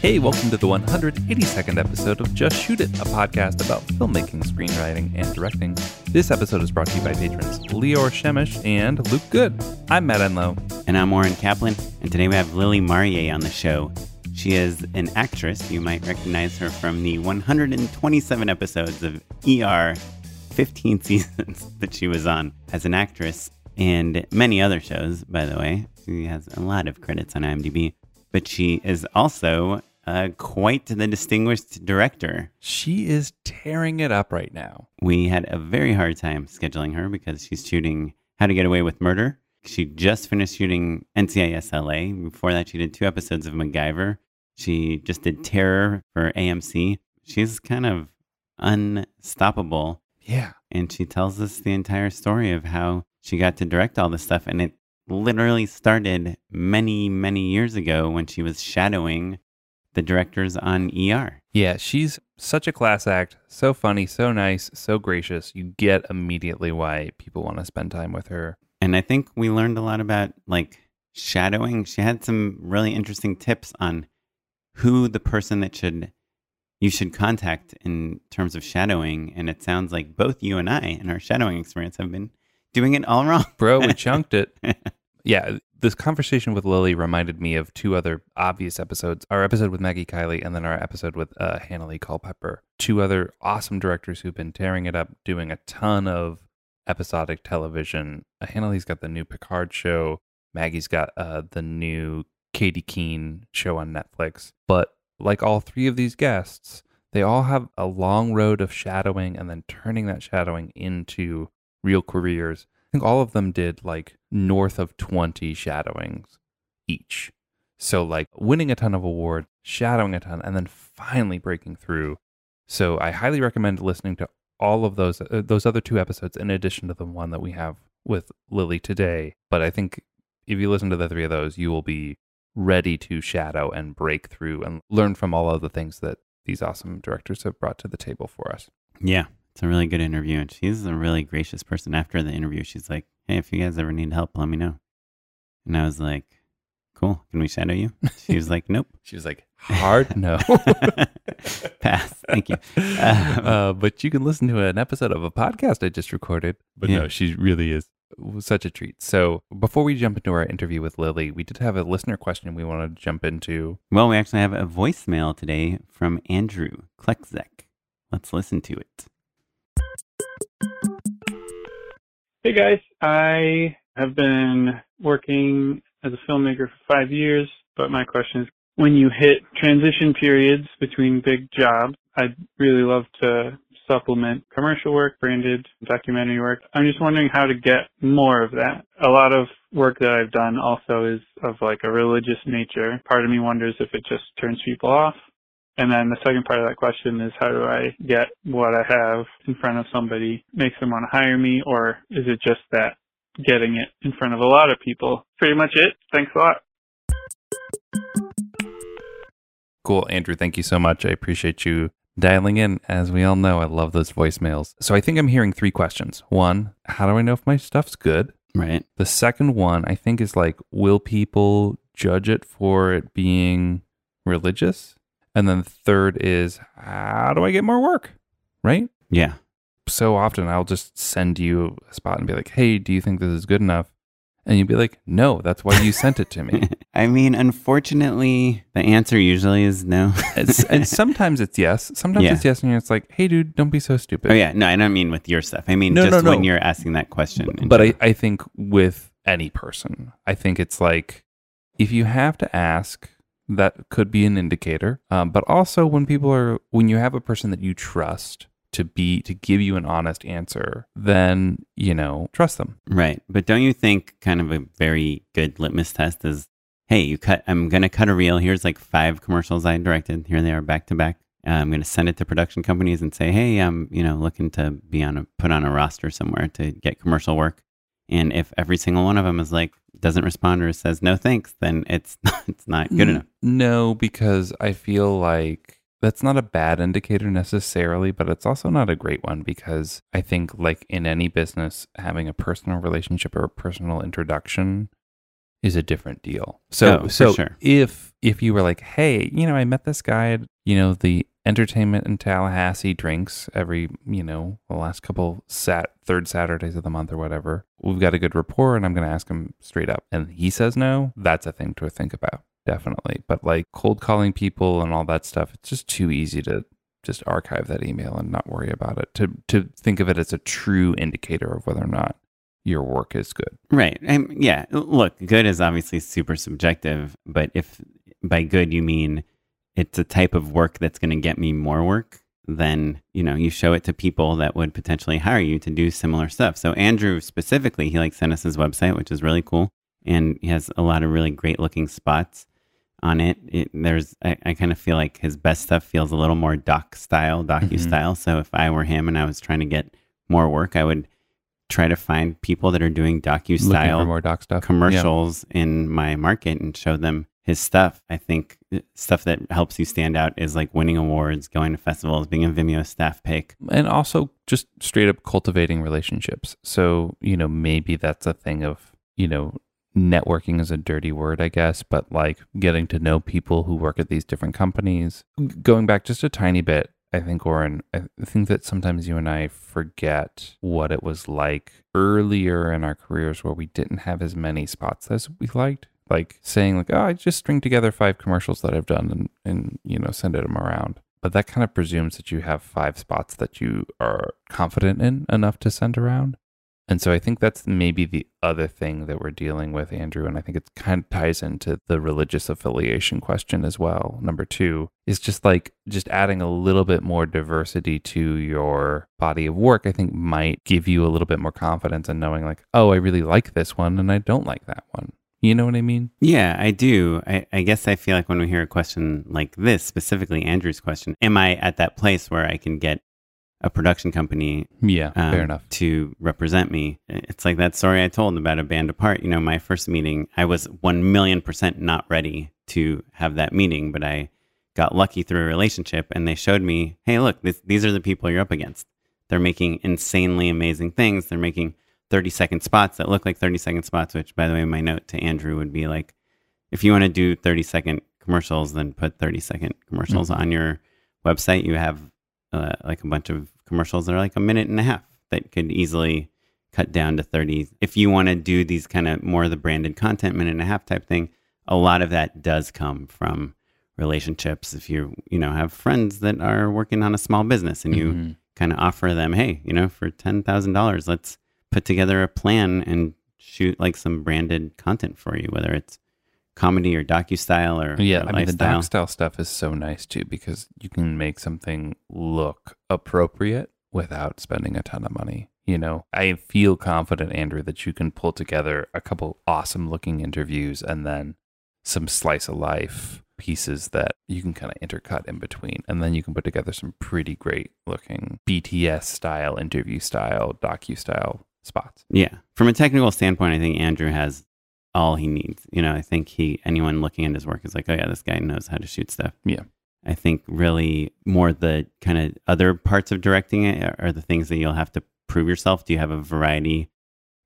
Hey, welcome to the 182nd episode of Just Shoot It, a podcast about filmmaking, screenwriting, and directing. This episode is brought to you by patrons Leor Shemish and Luke Good. I'm Matt Enlow. And I'm Oren Kaplan, and today we have Lily Mariye on the show. She is an actress. You might recognize her from the 127 episodes of ER, 15 seasons that she was on as an actress, and many other shows, by the way. She has a lot of credits on IMDb. But she is also uh, quite the distinguished director. She is tearing it up right now. We had a very hard time scheduling her because she's shooting How to Get Away with Murder. She just finished shooting NCIS LA. Before that, she did two episodes of MacGyver. She just did Terror for AMC. She's kind of unstoppable. Yeah. And she tells us the entire story of how she got to direct all this stuff. And it literally started many, many years ago when she was shadowing the directors on ER. Yeah, she's such a class act, so funny, so nice, so gracious. You get immediately why people want to spend time with her. And I think we learned a lot about like shadowing. She had some really interesting tips on who the person that should you should contact in terms of shadowing. And it sounds like both you and I in our shadowing experience have been doing it all wrong. Bro, we chunked it. Yeah, this conversation with Lily reminded me of two other obvious episodes our episode with Maggie Kiley and then our episode with uh, Hanelle Culpepper. Two other awesome directors who've been tearing it up, doing a ton of episodic television. Uh, Hanelle's got the new Picard show, Maggie's got uh, the new Katy Keene show on Netflix. But like all three of these guests, they all have a long road of shadowing and then turning that shadowing into real careers. I think all of them did like north of 20 shadowings each. So, like winning a ton of awards, shadowing a ton, and then finally breaking through. So, I highly recommend listening to all of those uh, those other two episodes in addition to the one that we have with Lily today. But I think if you listen to the three of those, you will be ready to shadow and break through and learn from all of the things that these awesome directors have brought to the table for us. Yeah, it's a really good interview. And she's a really gracious person. After the interview, she's like, Hey, if you guys ever need help, let me know. And I was like, Cool. Can we shadow you? She was like, Nope. She was like, Hard no. Pass. Thank you. Um, uh, but you can listen to an episode of a podcast I just recorded. But Yeah. no, she really is such a treat. So before we jump into our interview with Lily, we did have a listener question we wanted to jump into. Well, we actually have a voicemail today from Andrew Klekzek. Let's listen to it. Hey guys, I have been working as a filmmaker for five years, but my question is when you hit transition periods between big jobs, I'd really love to supplement commercial work, branded documentary work. I'm just wondering how to get more of that. A lot of work that I've done also is of like a religious nature. Part of me wonders if it just turns people off. And then the second part of that question is how do I get what I have in front of somebody, makes them want to hire me, or is it just that getting it in front of a lot of people? Pretty much it. Thanks a lot. Cool, Andrew. Thank you so much. I appreciate you dialing in. As we all know, I love those voicemails. So I think I'm hearing three questions. One, how do I know if my stuff's good? Right. The second one, I think, is like, will people judge it for it being religious? And then the third is, how do I get more work? Right? Yeah. So often I'll just send you a spot and be like, hey, do you think this is good enough? And you'd be like, no, that's why you sent it to me. I mean, unfortunately, the answer usually is no. It's- and sometimes it's yes. Sometimes Yeah. it's yes. And it's like, hey, dude, don't be so stupid. oh, yeah. No, I don't mean with your stuff. I mean No, just no, when you're asking that question. in But I. I think with any person, I think it's like if you have to ask, that could be an indicator. Um, but also when people are, when you have a person that you trust to be, to give you an honest answer, then, you know, trust them. Right. But don't you think kind of a very good litmus test is hey, you cut, I'm going to cut a reel. Here's like five commercials I directed. Here they are back to back. Uh, I'm going to send it to production companies and say, hey, I'm, you know, looking to be on a, put on a roster somewhere to get commercial work. And if every single one of them is like, doesn't respond or says no thanks, then it's, it's not good enough. No, because I feel like that's not a bad indicator necessarily, but it's also not a great one because I think, like in any business, having a personal relationship or a personal introduction is a different deal. So Oh, so sure. if if you were like, hey, you know, I met this guy at you know the entertainment in Tallahassee drinks every you know the last couple sat third Saturdays of the month or whatever. We've got a good rapport, and I'm going to ask him straight up, and he says no. That's a thing to think about, definitely. But like cold calling people and all that stuff, it's just too easy to just archive that email and not worry about it. To to think of it as a true indicator of whether or not your work is good. Right. Um, yeah. Look, good is obviously super subjective, but if by good you mean it's a type of work that's going to get me more work, then you know you show it to people that would potentially hire you to do similar stuff. So Andrew specifically, he like sent us his website, which is really cool, and he has a lot of really great looking spots on it. it there's I, I kind of feel like his best stuff feels a little more doc style, docu Mhm. style. So if I were him and I was trying to get more work, I would try to find people that are doing docu style more doc stuff. Yeah. commercials in my market and show them his stuff. I think stuff that helps you stand out is like winning awards, going to festivals, being a Vimeo staff pick. and also just straight up cultivating relationships. So, you know, maybe that's a thing of, you know, networking is a dirty word, I guess, but like getting to know people who work at these different companies. Going back just a tiny bit, I think, Oren, I think that sometimes you and I forget what it was like earlier in our careers where we didn't have as many spots as we liked. Like saying, like, oh, I just string together five commercials that I've done and, and you know, send it them around but that kind of presumes that you have five spots that you are confident in enough to send around. And so I think that's maybe the other thing that we're dealing with, Andrew. And I think it kind of ties into the religious affiliation question as well. Number two is just like just adding a little bit more diversity to your body of work, I think might give you a little bit more confidence in knowing, like, oh, I really like this one and I don't like that one. You know what I mean? Yeah, I do. I, I guess I feel like when we hear a question like this, specifically Andrew's question, am I at that place where I can get a production company Yeah, um, fair enough. to represent me. It's like that story I told about a band apart. You know, my first meeting, I was 1 million percent not ready to have that meeting, but I got lucky through a relationship and they showed me, hey, look, this, these are the people you're up against. They're making insanely amazing things. They're making 30 second spots that look like 30 second spots, which, by the way, my note to Andrew would be like, if you want to do 30 second commercials, then put 30 second commercials Mhm. on your website. You have uh, like a bunch of commercials that are like a minute and a half that could easily cut down to 30. If you want to do these kind of more of the branded content, minute and a half type thing, a lot of that does come from relationships. If you, you know, have friends that are working on a small business and you Mhm. kind of offer them, hey, you know, for $10,000, let's put together a plan and shoot like some branded content for you, whether it's comedy or docu style or Yeah, or I mean the doc style stuff is so nice too because you can make something look appropriate without spending a ton of money. You know, I feel confident, Andrew, that you can pull together a couple awesome looking interviews and then some slice of life pieces that you can kind of intercut in between. And then you can put together some pretty great looking BTS style, interview style, docu style spots. Yeah. From a technical standpoint, I think Andrew has all he needs. You know, I think he anyone looking at his work is like, oh yeah, this guy knows how to shoot stuff. Yeah. I think really more the kind of other parts of directing it are- the things that you'll have to prove yourself. Do you have a variety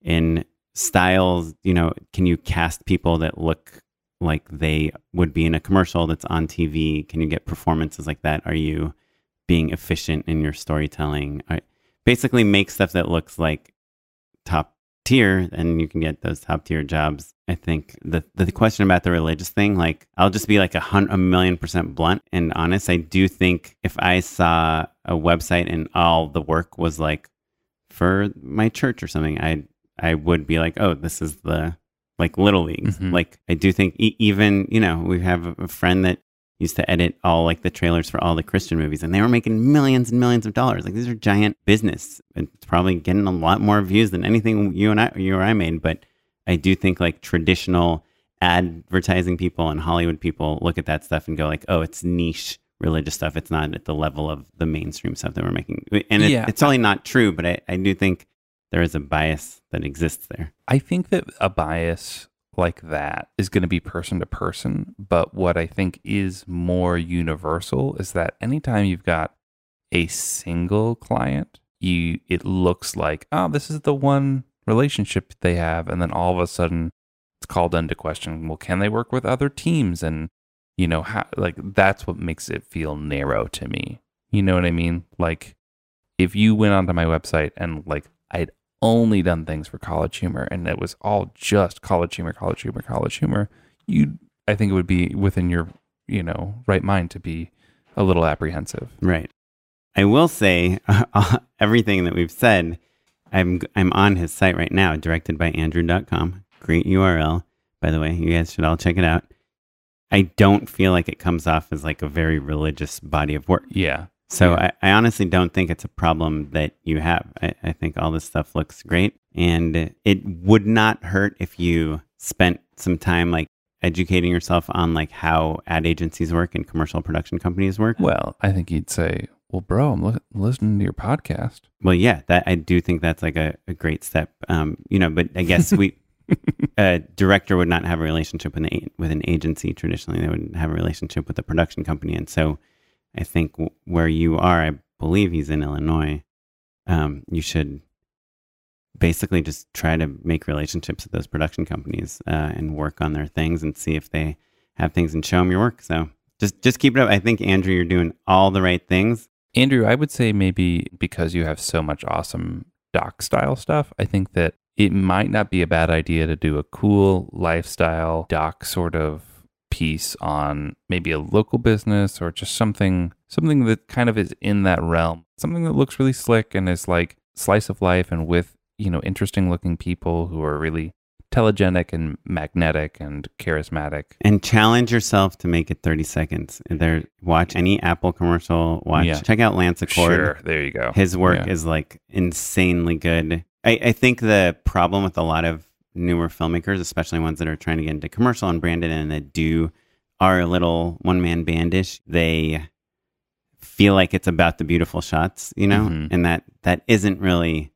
in styles? You know, can you cast people that look like they would be in a commercial that's on TV? Can you get performances like that? Are you being efficient in your storytelling? I, basically, make stuff that looks like top tier, and you can get those top tier jobs. I think the the question about the religious thing, like I'll just be like a hun- a million percent blunt and honest. I do think if I saw a website and all the work was like for my church or something, I I would be like, oh, this is the like little leagues. Mhm. Like I do think e- even you know we have a friend that used to edit all like the trailers for all the Christian movies, and they were making millions and millions of dollars. Like these are giant business. It's probably getting a lot more views than anything you and I, you or I made. But I do think like traditional advertising people and Hollywood people look at that stuff and go like, oh, it's niche religious stuff. It's not at the level of the mainstream stuff that we're making. And it, Yeah. it's only not true, but I, I do think there is a bias that exists there. I think that a bias like that is going to be person to person. But what I think is more universal is that anytime you've got a single client, you it looks like, oh, this is the one relationship they have. And then all of a sudden it's called into question. Well, can they work with other teams? And, you know, how, like that's what makes it feel narrow to me. You know what I mean? Like, if you went onto my website and like I'd only done things for college humor and it was all just college humor, college humor, college humor, you I think it would be within your, you know, right mind to be a little apprehensive. Right. I will say uh, everything that we've said. I'm I'm on his site right now, directed by Andrew.com. Great URL, by the way. You guys should all check it out. I don't feel like it comes off as like a very religious body of work. Yeah. So Yeah. I, I honestly don't think it's a problem that you have. I, I think all this stuff looks great. And it would not hurt if you spent some time like educating yourself on like how ad agencies work and commercial production companies work. Well, I think you'd say, "Well, bro, I'm li- listening to your podcast." Well, yeah, that I do think that's like a, a great step. Um, you know, but I guess we a director would not have a relationship with an with an agency traditionally. They would have a relationship with a production company, and so I think where you are, I believe he's in Illinois. Um, you should basically just try to make relationships with those production companies uh, and work on their things and see if they have things and show them your work. So just just keep it up. I think Andrew, you're doing all the right things. Andrew, I would say maybe because you have so much awesome doc style stuff, I think that it might not be a bad idea to do a cool lifestyle doc sort of piece on maybe a local business or just something something that kind of is in that realm. Something that looks really slick and is like slice of life and with, you know, interesting looking people who are really telegenic and magnetic and charismatic. and challenge yourself to make it 30 seconds. There, watch any Apple commercial. Watch, Yeah. check out Lance Acord. Sure, there you go. His work Yeah. is like insanely good. I, I think the problem with a lot of newer filmmakers, especially ones that are trying to get into commercial and branded and that do are a little one man bandish, they feel like it's about the beautiful shots, you know, Mhm. and that that isn't really.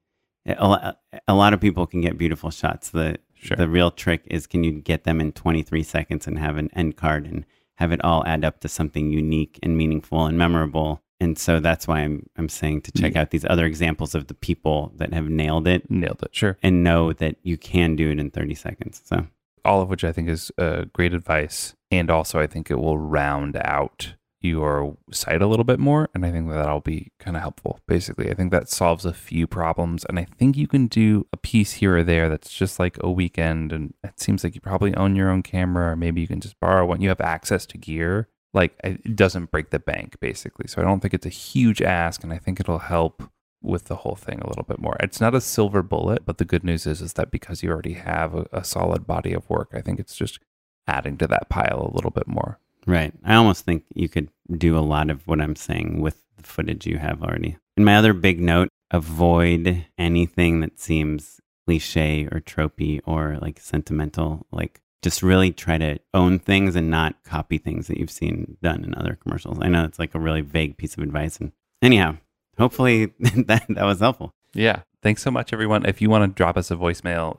A lot, a lot of people can get beautiful shots. The Sure. the real trick is can you get them in 23 seconds and have an end card and have it all add up to something unique and meaningful and memorable. And so that's why I'm I'm saying to check out these other examples of the people that have nailed it Nailed it. Sure. and know that you can do it in 30 seconds. So all of which I think is uh, great advice. And also, I think it will round out your site a little bit more. And I think that that'll be kind of helpful. Basically, I think that solves a few problems. And I think you can do a piece here or there that's just like a weekend. And it seems like you probably own your own camera, or maybe you can just borrow one. You have access to gear. Like it doesn't break the bank, basically. So I don't think it's a huge ask. And I think it'll help with the whole thing a little bit more. It's not a silver bullet, but the good news is is that because you already have a, a solid body of work, I think it's just adding to that pile a little bit more. Right. I almost think you could do a lot of what I'm saying with the footage you have already. And my other big note avoid anything that seems cliche or tropey or like sentimental. Like just really try to own things and not copy things that you've seen done in other commercials. I know it's like a really vague piece of advice. And anyhow, hopefully that, that was helpful. Yeah. Thanks so much, everyone. If you want to drop us a voicemail,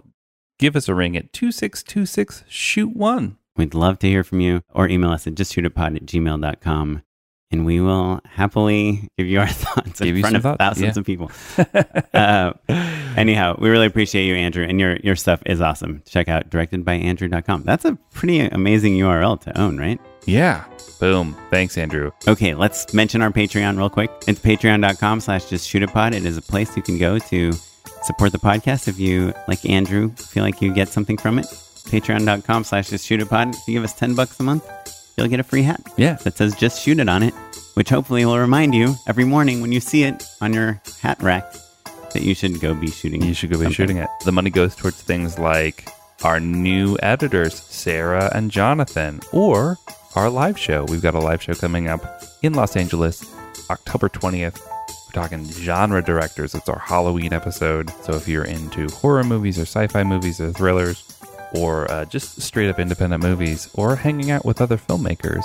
give us a ring at 2626 shoot one. We'd love to hear from you or email us at justshootitpod at gmail.com. And we will happily give you our thoughts Give in front of thoughts, thousands yeah. of people. Uh, anyhow, we really appreciate you, Andrew, and your, your stuff is awesome. Check out directedbyandrew.com. That's a pretty amazing URL to own, right? yeah. Boom. Thanks, Andrew. Okay, let's mention our Patreon real quick. It's patreon.com slash just shoot a pod. It is a place you can go to support the podcast if you, like Andrew, feel like you get something from it. Patreon.com slash just shoot a pod. If you give us 10 bucks a month, you'll get a free hat Yeah. that says just shoot it on it, which hopefully will remind you every morning when you see it on your hat rack that you should go be shooting. You should go be something. shooting it. The money goes towards things like our new editors, Sarah and Jonathan, or our live show. We've got a live show coming up in Los Angeles, October 20th. We're talking genre directors. It's our Halloween episode. So if you're into horror movies or sci fi movies or thrillers, or uh, just straight up independent movies, or hanging out with other filmmakers,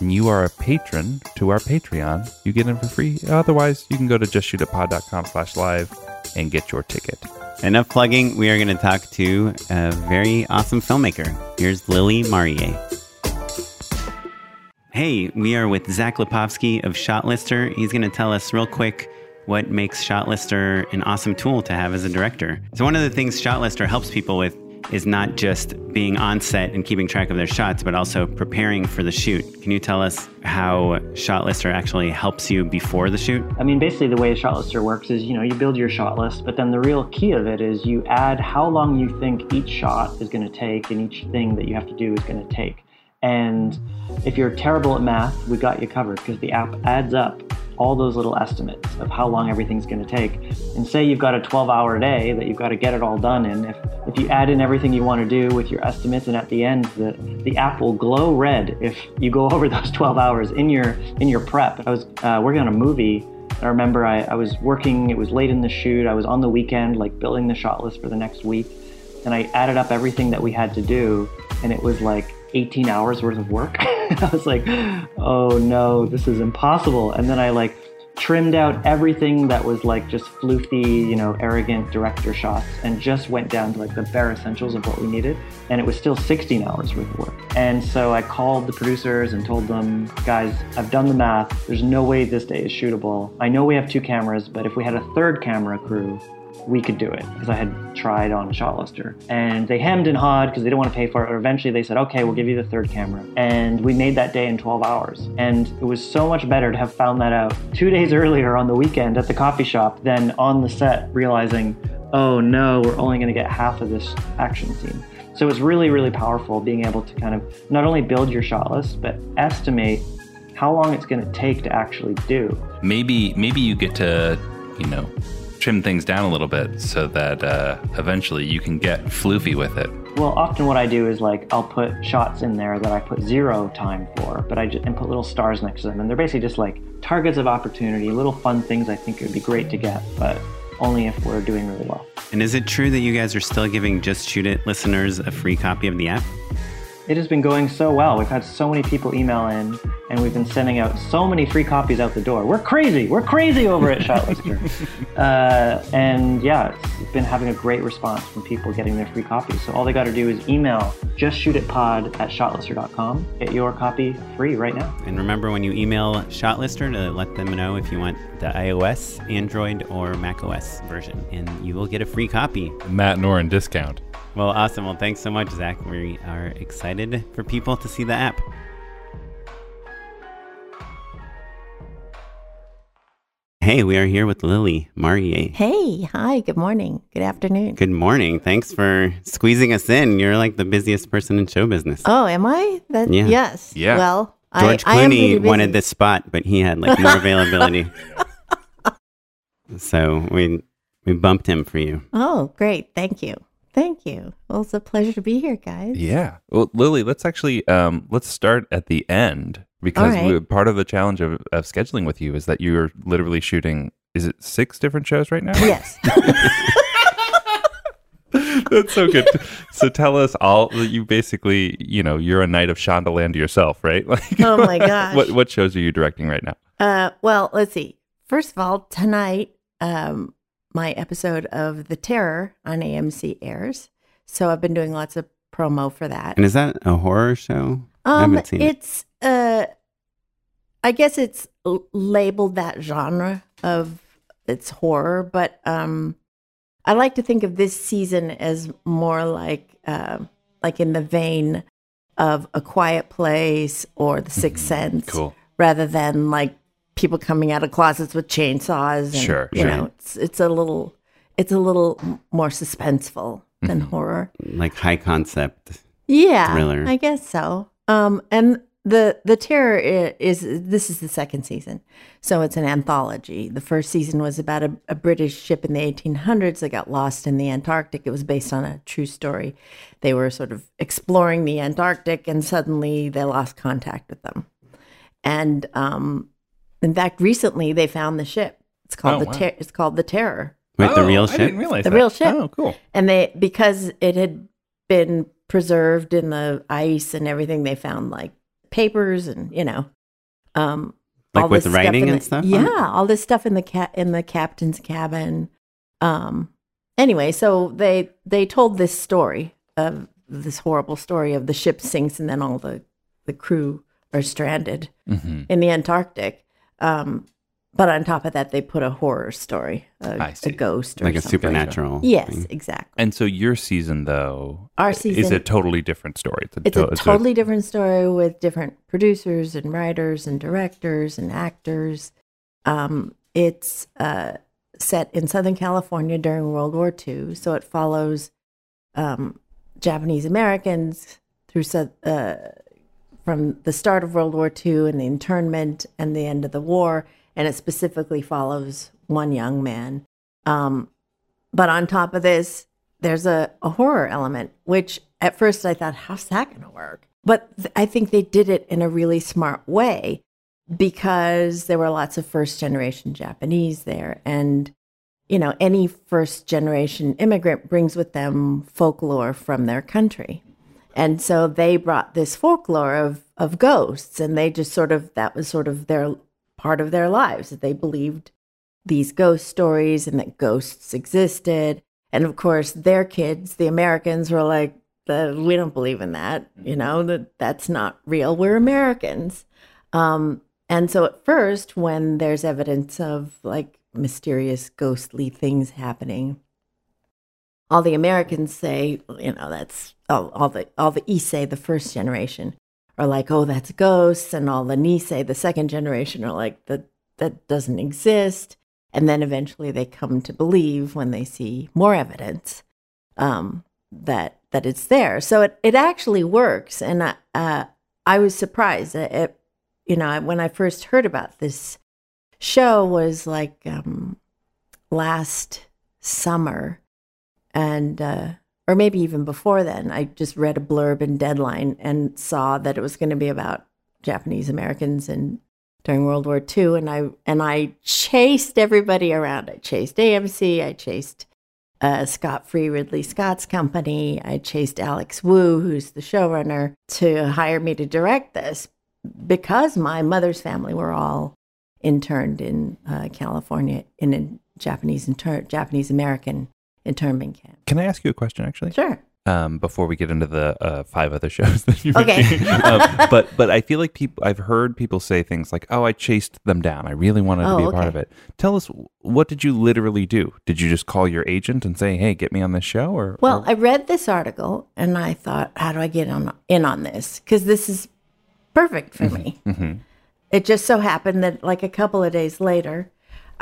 and you are a patron to our Patreon, you get in for free. Otherwise, you can go to justshootitpod.com slash live and get your ticket. Enough plugging. We are going to talk to a very awesome filmmaker. Here's Lily Mariye. Hey, we are with Zach Lipovsky of Shotlister. He's going to tell us real quick what makes Shotlister an awesome tool to have as a director. So, one of the things Shotlister helps people with is not just being on set and keeping track of their shots, but also preparing for the shoot. Can you tell us how Shot Lister actually helps you before the shoot? I mean, basically, the way shot lister works is you know, you build your shot list, but then the real key of it is you add how long you think each shot is going to take and each thing that you have to do is going to take. And if you're terrible at math, we got you covered because the app adds up all those little estimates of how long everything's going to take. And say you've got a 12 hour day that you've got to get it all done in. If, if you add in everything you want to do with your estimates and at the end the, the app will glow red if you go over those 12 hours in your in your prep. I was uh, working on a movie. I remember I, I was working, it was late in the shoot. I was on the weekend, like building the shot list for the next week. And I added up everything that we had to do. And it was like 18 hours worth of work. I was like, oh no, this is impossible. And then I like trimmed out everything that was like just floofy, you know, arrogant director shots and just went down to like the bare essentials of what we needed. And it was still 16 hours worth of work. And so I called the producers and told them, guys, I've done the math. There's no way this day is shootable. I know we have two cameras, but if we had a third camera crew, we could do it because I had tried on Shotlister. And they hemmed and hawed because they didn't want to pay for it. Or eventually they said, okay, we'll give you the third camera. And we made that day in 12 hours. And it was so much better to have found that out two days earlier on the weekend at the coffee shop than on the set realizing, oh no, we're only going to get half of this action scene. So it was really, really powerful being able to kind of not only build your shot list, but estimate how long it's going to take to actually do. Maybe maybe you get to, you know, trim things down a little bit so that uh, eventually you can get floofy with it. Well, often what I do is like I'll put shots in there that I put zero time for, but I just and put little stars next to them, and they're basically just like targets of opportunity, little fun things I think it would be great to get, but only if we're doing really well. And is it true that you guys are still giving Just Shoot It listeners a free copy of the app? It has been going so well. We've had so many people email in, and we've been sending out so many free copies out the door. We're crazy. We're crazy over at Shotlister. uh, and yeah, it's been having a great response from people getting their free copies. So all they got to do is email justshootitpod at shotlister.com. Get your copy free right now. And remember when you email Shotlister to let them know if you want the iOS, Android, or Mac OS version, and you will get a free copy. Matt Noren discount. Well, awesome. Well, thanks so much, Zach. We are excited for people to see the app. Hey, we are here with Lily Mariye. Hey, hi, good morning, good afternoon. Good morning. Thanks for squeezing us in. You're like the busiest person in show business. Oh, am I? That, Yeah. Yes. Yeah. Well, George I, I am Clooney pretty busy. wanted this spot, but he had like more availability. so we we bumped him for you. Oh, great. Thank you. Thank you. Well, it's a pleasure to be here, guys. Yeah. Well, Lily, let's actually um, let's start at the end because right. we, part of the challenge of, of scheduling with you is that you're literally shooting. Is it six different shows right now? Yes. That's so good. so tell us all. That you basically, you know, you're a knight of Shondaland yourself, right? Like, Oh, my gosh. what what shows are you directing right now? uh, well, let's see. First of all, tonight, um, my episode of The Terror on AMC airs. So I've been doing lots of promo for that. And is that a horror show? I Um, haven't seen it. it's uh, I guess it's l- labeled that genre of it's horror, but um, I like to think of this season as more like uh, like in the vein of A Quiet Place or The 6th Sense, Mm-hmm. Cool. rather than like people coming out of closets with chainsaws. And, Sure, you sure. know, it's it's a little it's a little more suspenseful than Mm-hmm. horror. Like high concept. Yeah, thriller. I guess so. Um, and the the terror i- is, this is the second season, so it's an anthology. The first season was about a, a British ship in the 1800s that got lost in the Antarctic. It was based on a true story. They were sort of exploring the Antarctic, and suddenly they lost contact with them. And um, in fact, recently they found the ship. It's called Oh, the wow. ter- it's called the Terror. Wait, the Oh, real I ship? didn't realize The that. real ship. Oh, cool. And they because it had been preserved in the ice and everything, they found like papers and you know, um, Like all with this stuff writing in and the- stuff on it? Yeah, all this stuff in the cat in the captain's cabin. Um, anyway, so they they told this story of this horrible story of the ship sinks and then all the the crew are stranded hmm in the Antarctic. Um, but on top of that, they put a horror story, a, I a see. ghost, or like a supernatural. Yes, thing. exactly. And so your season, though, Our season is a totally different story. It's a, It's to- a totally different story with different producers and writers and directors and actors. Um, it's uh, set in Southern California during World War II, so it follows um, Japanese Americans through Sou- uh, from the start of World War II and the internment and the end of the war, and it specifically follows one young man. Um, but on top of this, there's a, a horror element, which at first I thought, how's that going to work? But th- I think they did it in a really smart way because there were lots of first generation Japanese there. And, you know, any first generation immigrant brings with them folklore from their country. And so they brought this folklore of, of ghosts, and they just sort of, that was sort of their part of their lives, that they believed these ghost stories and that ghosts existed. And of course, their kids, the Americans, were like, the, we don't believe in that, you know, that that's not real. We're Americans. Um, and so at first, when there's evidence of like mysterious ghostly things happening, all the Americans say, you know, that's all, the all the Issei, the first generation, are like, oh, that's ghosts, and all the Nisei, the second generation, are like, that that doesn't exist. And then eventually they come to believe when they see more evidence um, that that it's there. So it, it actually works, and I, uh, I was surprised. It, it, you know, when I first heard about this show was like um, last summer, and uh, or maybe even before then. I just read a blurb in Deadline and saw that it was going to be about Japanese Americans and during World War II, and I and I chased everybody around. I chased AMC. I chased uh, Scott Free Ridley Scott's company. I chased Alex Woo, who's the showrunner, to hire me to direct this because my mother's family were all interned in uh, California in a Japanese inter- Japanese American internment camp. Can I ask you a question, actually? Sure. um, before we get into the uh, five other shows that you've Okay. um, but but I feel like people I've heard people say things like, "Oh, I chased them down. I really wanted to Oh, be a part of it." Tell us what did you literally do? Did you just call your agent and say, "Hey, get me on this show?" Or Well, or- I read this article and I thought, how do I get on in on this? Because this is perfect for me. It just so happened that, like a couple of days later,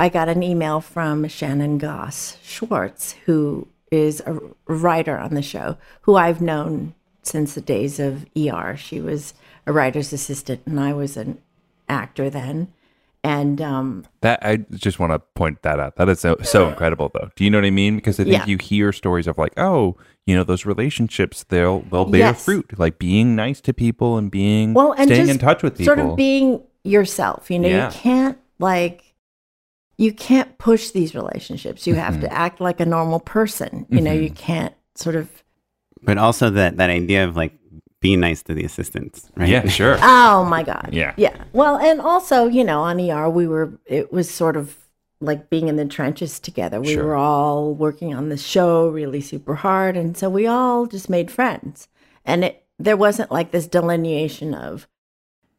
I got an email from Shannon Goss Schwartz, who is a writer on the show, who I've known since the days of ER. She was a writer's assistant, and I was an actor then. And um, that I just want to point that out. That is so, so incredible, though. Do you know what I mean? Because I think Yeah. you hear stories of like, oh, you know, those relationships they'll they'll bear Yes. fruit, like being nice to people and being well, and staying in touch with people. sort of being yourself. You know, Yeah. you can't like you can't push these relationships. You have Mm-hmm. to act like a normal person. You know, you can't sort of But also that that idea of like being nice to the assistants, right? yeah, sure. Oh my god. Yeah. Yeah. Well, and also, you know, on ER we were it was sort of like being in the trenches together. We Sure. were all working on the show really super hard and so we all just made friends. And it there wasn't like this delineation of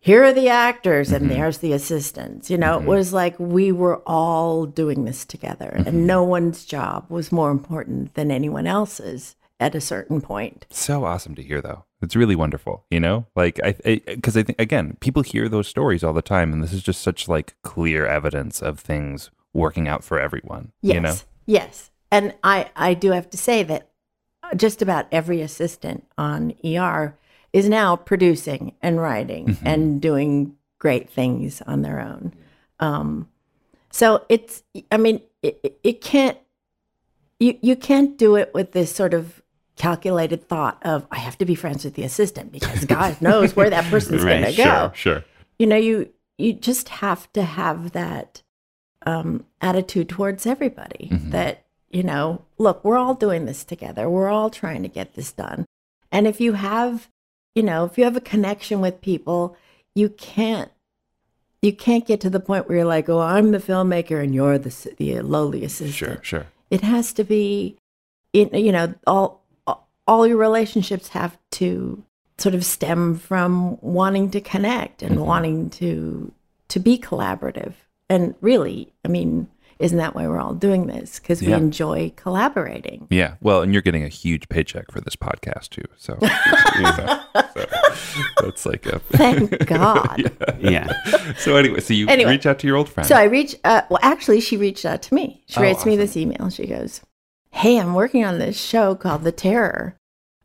here are the actors and Mhm. there's the assistants. You know, Mhm. it was like we were all doing this together Mhm. and no one's job was more important than anyone else's at a certain point. So awesome to hear, though. It's really wonderful, you know. Like I, because I, think again, people hear those stories all the time, and this is just such like clear evidence of things working out for everyone. Yes. You know, Yes. And I, I do have to say that just about every assistant on ER is now producing and writing Mhm. and doing great things on their own. Um, so it's, I mean, it, it- can't, you, you can't do it with this sort of calculated thought of, I have to be friends with the assistant because God knows where that person's Right, going to go sure, sure. you know you you just have to have that um, attitude towards everybody Mhm. that you know look we're all doing this together we're all trying to get this done and if you have you know if you have a connection with people you can't you can't get to the point where you're like oh i'm the filmmaker and you're the the lowly assistant Sure, sure. it has to be in you know all all your relationships have to sort of stem from wanting to connect and Mhm. wanting to to be collaborative And really, I mean, isn't that why we're all doing this? Because we Yeah. enjoy collaborating. Yeah. Well, and you're getting a huge paycheck for this podcast too. So, so, so that's like a. Thank God. Yeah. So anyway, so you Anyway. reach out to your old friend. So I reach, uh, well, actually, she reached out to me. She Oh, writes me this email. She goes, Hey, I'm working on this show called The Terror.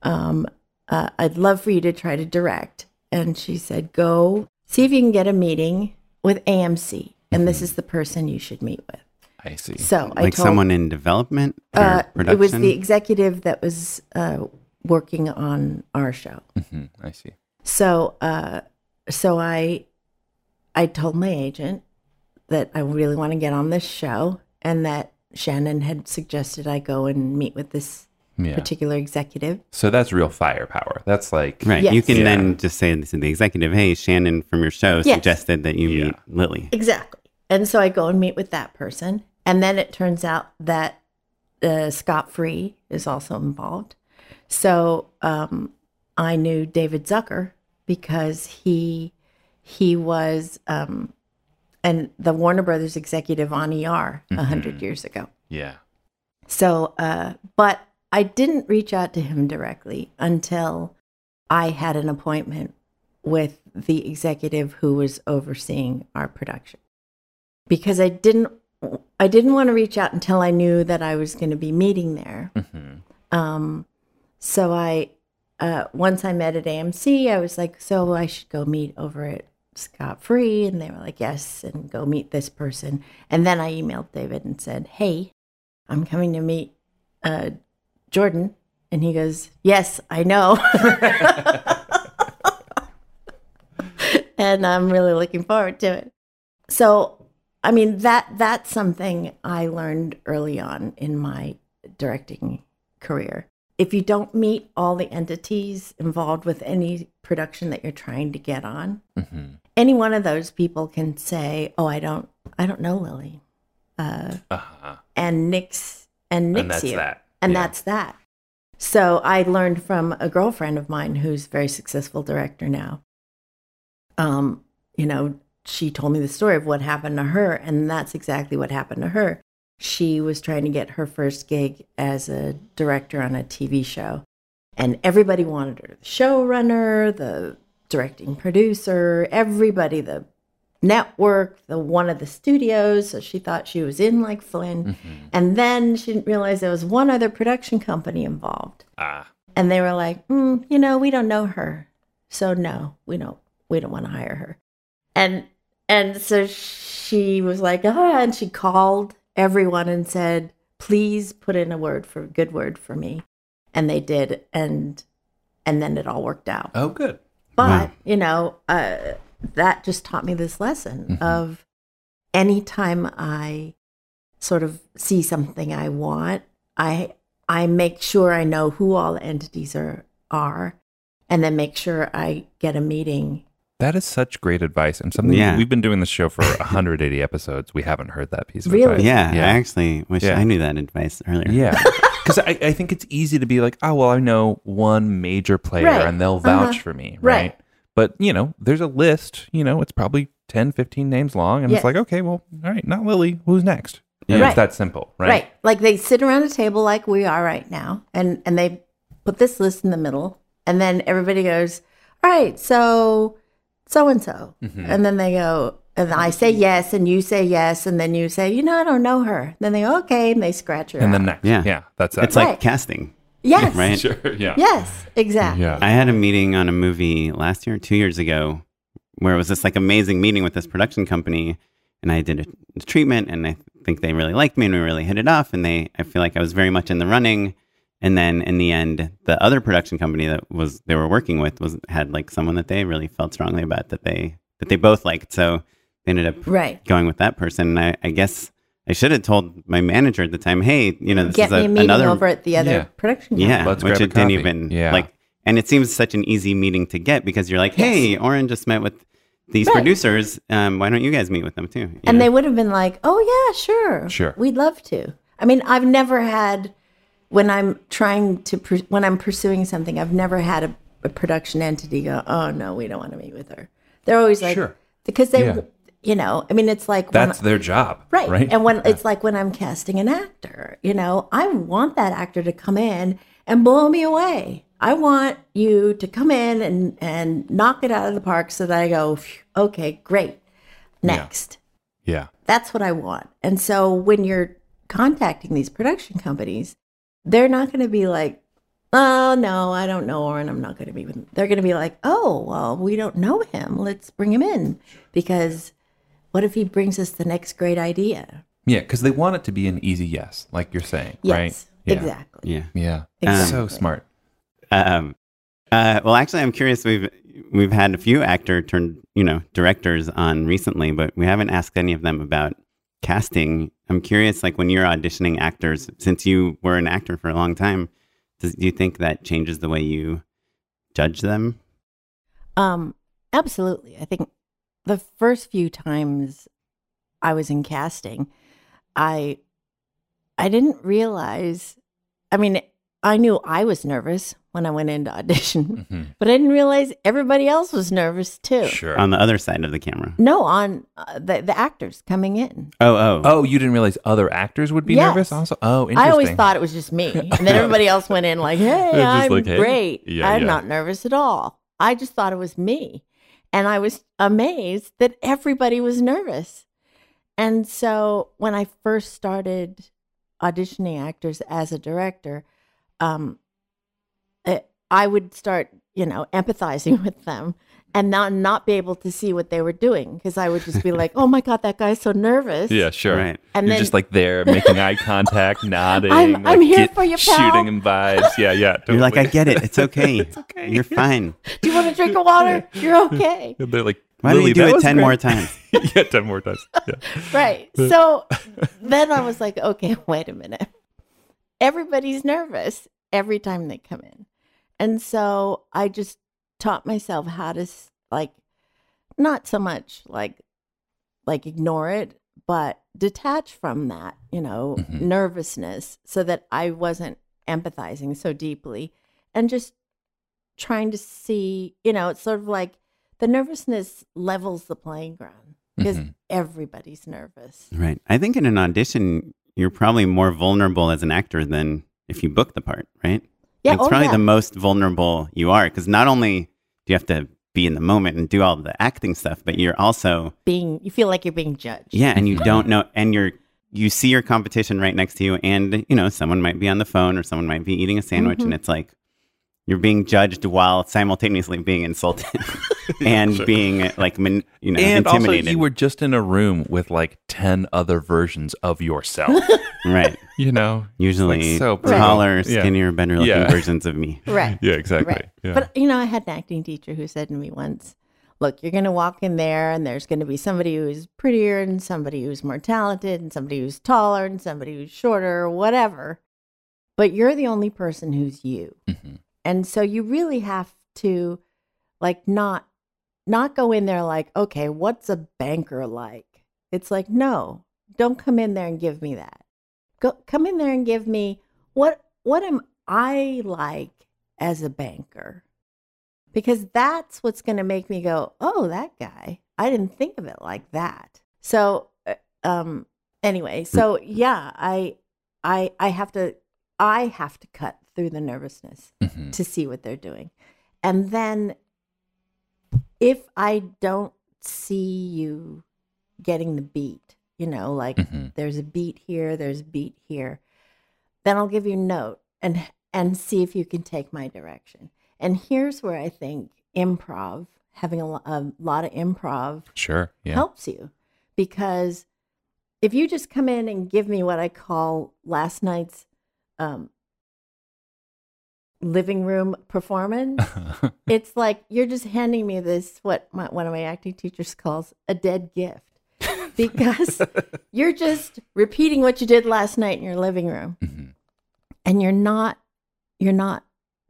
Um, uh, I'd love for you to try to direct. And she said, Go see if you can get a meeting with AMC. And this is the person you should meet with. I see. So I like told someone in development or uh, production. it was the executive that was uh, working on our show. Mhm, I see. So, uh, so I, I told my agent that I really want to get on this show, and that Shannon had suggested I go and meet with this Yeah. particular executive. So that's real firepower. That's like Right. You can Yeah. then just say to the executive, hey, Shannon from your show Yes. suggested that you Yeah. meet Lily. Exactly. And so I go and meet with that person, and then it turns out that uh, Scott Free is also involved. So um, I knew David Zucker because he he was um, and the Warner Brothers executive on ER a 100 years ago. Yeah. So, uh, but I didn't reach out to him directly until I had an appointment with the executive who was overseeing our production. Because I didn't, I didn't want to reach out until I knew that I was going to be meeting there. Mhm. Um, so I, uh, once I met at AMC, I was like, so I should go meet over at Scott Free, and they were like, yes, and go meet this person. And then I emailed David and said, hey, I'm coming to meet uh, Jordan, and he goes, yes, I know. and I'm really looking forward to it. So, I mean that that's something I learned early on in my directing career. If you don't meet all the entities involved with any production that you're trying to get on, Mhm. any one of those people can say, "Oh, I don't, I don't know Lily," uh, Uh-huh. and nix and nix And that's you, that. and Yeah. that's that. So I learned from a girlfriend of mine who's a very successful director now. Um, you know, she told me the story of what happened to her, and that's exactly what happened to her. She was trying to get her first gig as a director on a TV show, and everybody wanted her the showrunner, the directing producer, everybody, the network, the one of the studios. So she thought she was in like Flynn. Mhm. And then she didn't realize there was one other production company involved. Ah. And they were like, mm, you know, we don't know her. So no, we don't we don't want to hire her. And and so she was like, ah, and she called everyone and said, please put in a word for good word for me. And they did and and then it all worked out. Oh, good. But, Wow. you know, uh, that just taught me this lesson Mhm. of anytime I sort of see something I want, I I make sure I know who all the entities are are and then make sure I get a meeting. That is such great advice and something Yeah. we've been doing this show for 180 episodes. We haven't heard that piece of Really? advice. Yeah, Yeah. I actually wish Yeah. I knew that advice earlier. Yeah. Because I, I think it's easy to be like, oh, well, I know one major player Right. and they'll vouch Uh-huh. for me. Right? Right. But, you know, there's a list, you know, it's probably 10, 15 names long. And Yes. it's like, okay, well, all right, not Lily. Who's next? And Yeah. it's that simple. Right. Right. Like they sit around a table like we are right now and and they put this list in the middle and then everybody goes, "All right, so so and so." Mm-hmm. And then they go and I say yes and you say yes and then you say, "You know, I don't know her." Then they go, "Okay," and they scratch her And then next. Yeah. Yeah. That's it. It's like Right. casting, Yes. right? Sure. Yeah. Yes, exactly. Yeah. I had a meeting on a movie last year, two years ago, where it was this like amazing meeting with this production company, and I did a, a treatment, and I think they really liked me, and we really hit it off, and they, I feel like I was very much in the running, and then in the end, the other production company that was they were working with was had like someone that they really felt strongly about that they that they both liked, so they ended up Right. going with that person, and I, I guess. I should have told my manager at the time, "Hey, you know, this Get is me a, a meeting another over at the other Yeah. production company. yeah, Let's which it didn't even Yeah. like. And it seems such an easy meeting to get because you're like, hey, Oren just met with these Right. producers. Um, why don't you guys meet with them too? You And know? they would have been like, "Oh yeah, sure, Sure. we'd love to." I mean, I've never had when I'm trying to when I'm pursuing something, I've never had a, a production entity go, "Oh no, we don't want to meet with her." They're always like, Sure. because they, Yeah. You know, I mean, it's like when That's their job. Right. Right. And when it's like when I'm casting an actor, you know, I want that actor to come in and blow me away. I want you to come in and, and knock it out of the park so that I go, okay, great. Next. yeah. That's what I want. And so when you're contacting these production companies, they're not going to be like, oh, no, I don't know her and I'm not going to be with him. They're going to be like, oh, well, we don't know him. Let's bring him in because what if he brings us the next great idea? Yeah, because they want it to be an easy yes, like you're saying, Yes, right? Yeah. exactly. Yeah. Yeah. Exactly. So smart. Um, uh, well, actually, I'm curious. We've we've had a few actor turned you know directors on recently, but we haven't asked any of them about casting. I'm curious, like when you're auditioning actors, since you were an actor for a long time, does, do you think that changes the way you judge them? Um, absolutely. I think the first few times I was in casting, I I didn't realize. I mean, I knew I was nervous when I went into audition, Mhm. but I didn't realize everybody else was nervous too. Sure. On the other side of the camera. No, on uh, the the actors coming in. Oh, oh, oh, you didn't realize other actors would be Yes. nervous also? Oh, interesting. I always thought it was just me, and then everybody else went in like, "Hey, just I'm like, "Hey." great. Yeah, I'm yeah. not nervous at all." I just thought it was me, and I was amazed that everybody was nervous. And so when I first started auditioning actors as a director, um, it, I would start, you know, empathizing with them and not not be able to see what they were doing because I would just be like, "Oh my god, that guy's so nervous." Yeah, sure. Right. And You're then just like there making eye contact, nodding. I'm- like, I'm here get- for you, pal. Shooting him vibes. Yeah, yeah. You're like, I get it. It's okay. It's okay. You're fine. Do you want a drink of water? You're okay. They're like, Why don't you do it 10 great. more times? yeah, ten more times. Yeah. Right. So then I was like, okay, wait a minute. Everybody's nervous every time they come in. And so I just taught myself how to like not so much like like ignore it, but detach from that, you know, Mhm. nervousness so that I wasn't empathizing so deeply and just trying to see, you know, it's sort of like the nervousness levels the playing ground because Mhm. everybody's nervous. Right. I think in an audition, you're probably more vulnerable as an actor than if you book the part, right? Yeah, It's oh, probably yeah. the most vulnerable you are because not only do you have to be in the moment and do all the acting stuff, but you're also, being you feel like you're being judged. yeah, and you don't know, and you're, you see your competition right next to you, and, you know, someone might be on the phone or someone might be eating a sandwich, and Mhm. it's like, you're being judged while simultaneously being insulted and being like, man, you know, and also, intimidated. you were just in a room with like ten other versions of yourself. right. you know, Usually like so taller, Yeah. skinnier, better looking Yeah. versions of me. Right. yeah, exactly. Right. Yeah. But you know, I had an acting teacher who said to me once, "Look, you're going to walk in there and there's going to be somebody who's prettier and somebody who's more talented and somebody who's taller and somebody who's shorter or whatever. But you're the only person who's you." Mhm. And so you really have to like not not go in there like, "Okay, what's a banker like?" It's like, "No, don't come in there and give me that. Go come in there and give me what what am I like as a banker?" Because that's what's going to make me go, "Oh, that guy. I didn't think of it like that." So, uh, um anyway, so yeah, I I I have to I have to cut through the nervousness Mhm. to see what they're doing. And then if I don't see you getting the beat, you know, like Mhm. there's a beat here, there's a beat here, then I'll give you a note and and see if you can take my direction. And here's where I think improv, having a, a lot of improv Sure. Yeah. helps you because if you just come in and give me what I call last night's um, living room performance, it's like you're just handing me this what my, one of my acting teachers calls a dead gift. Because you're just repeating what you did last night in your living room. Mhm. and you're not you're not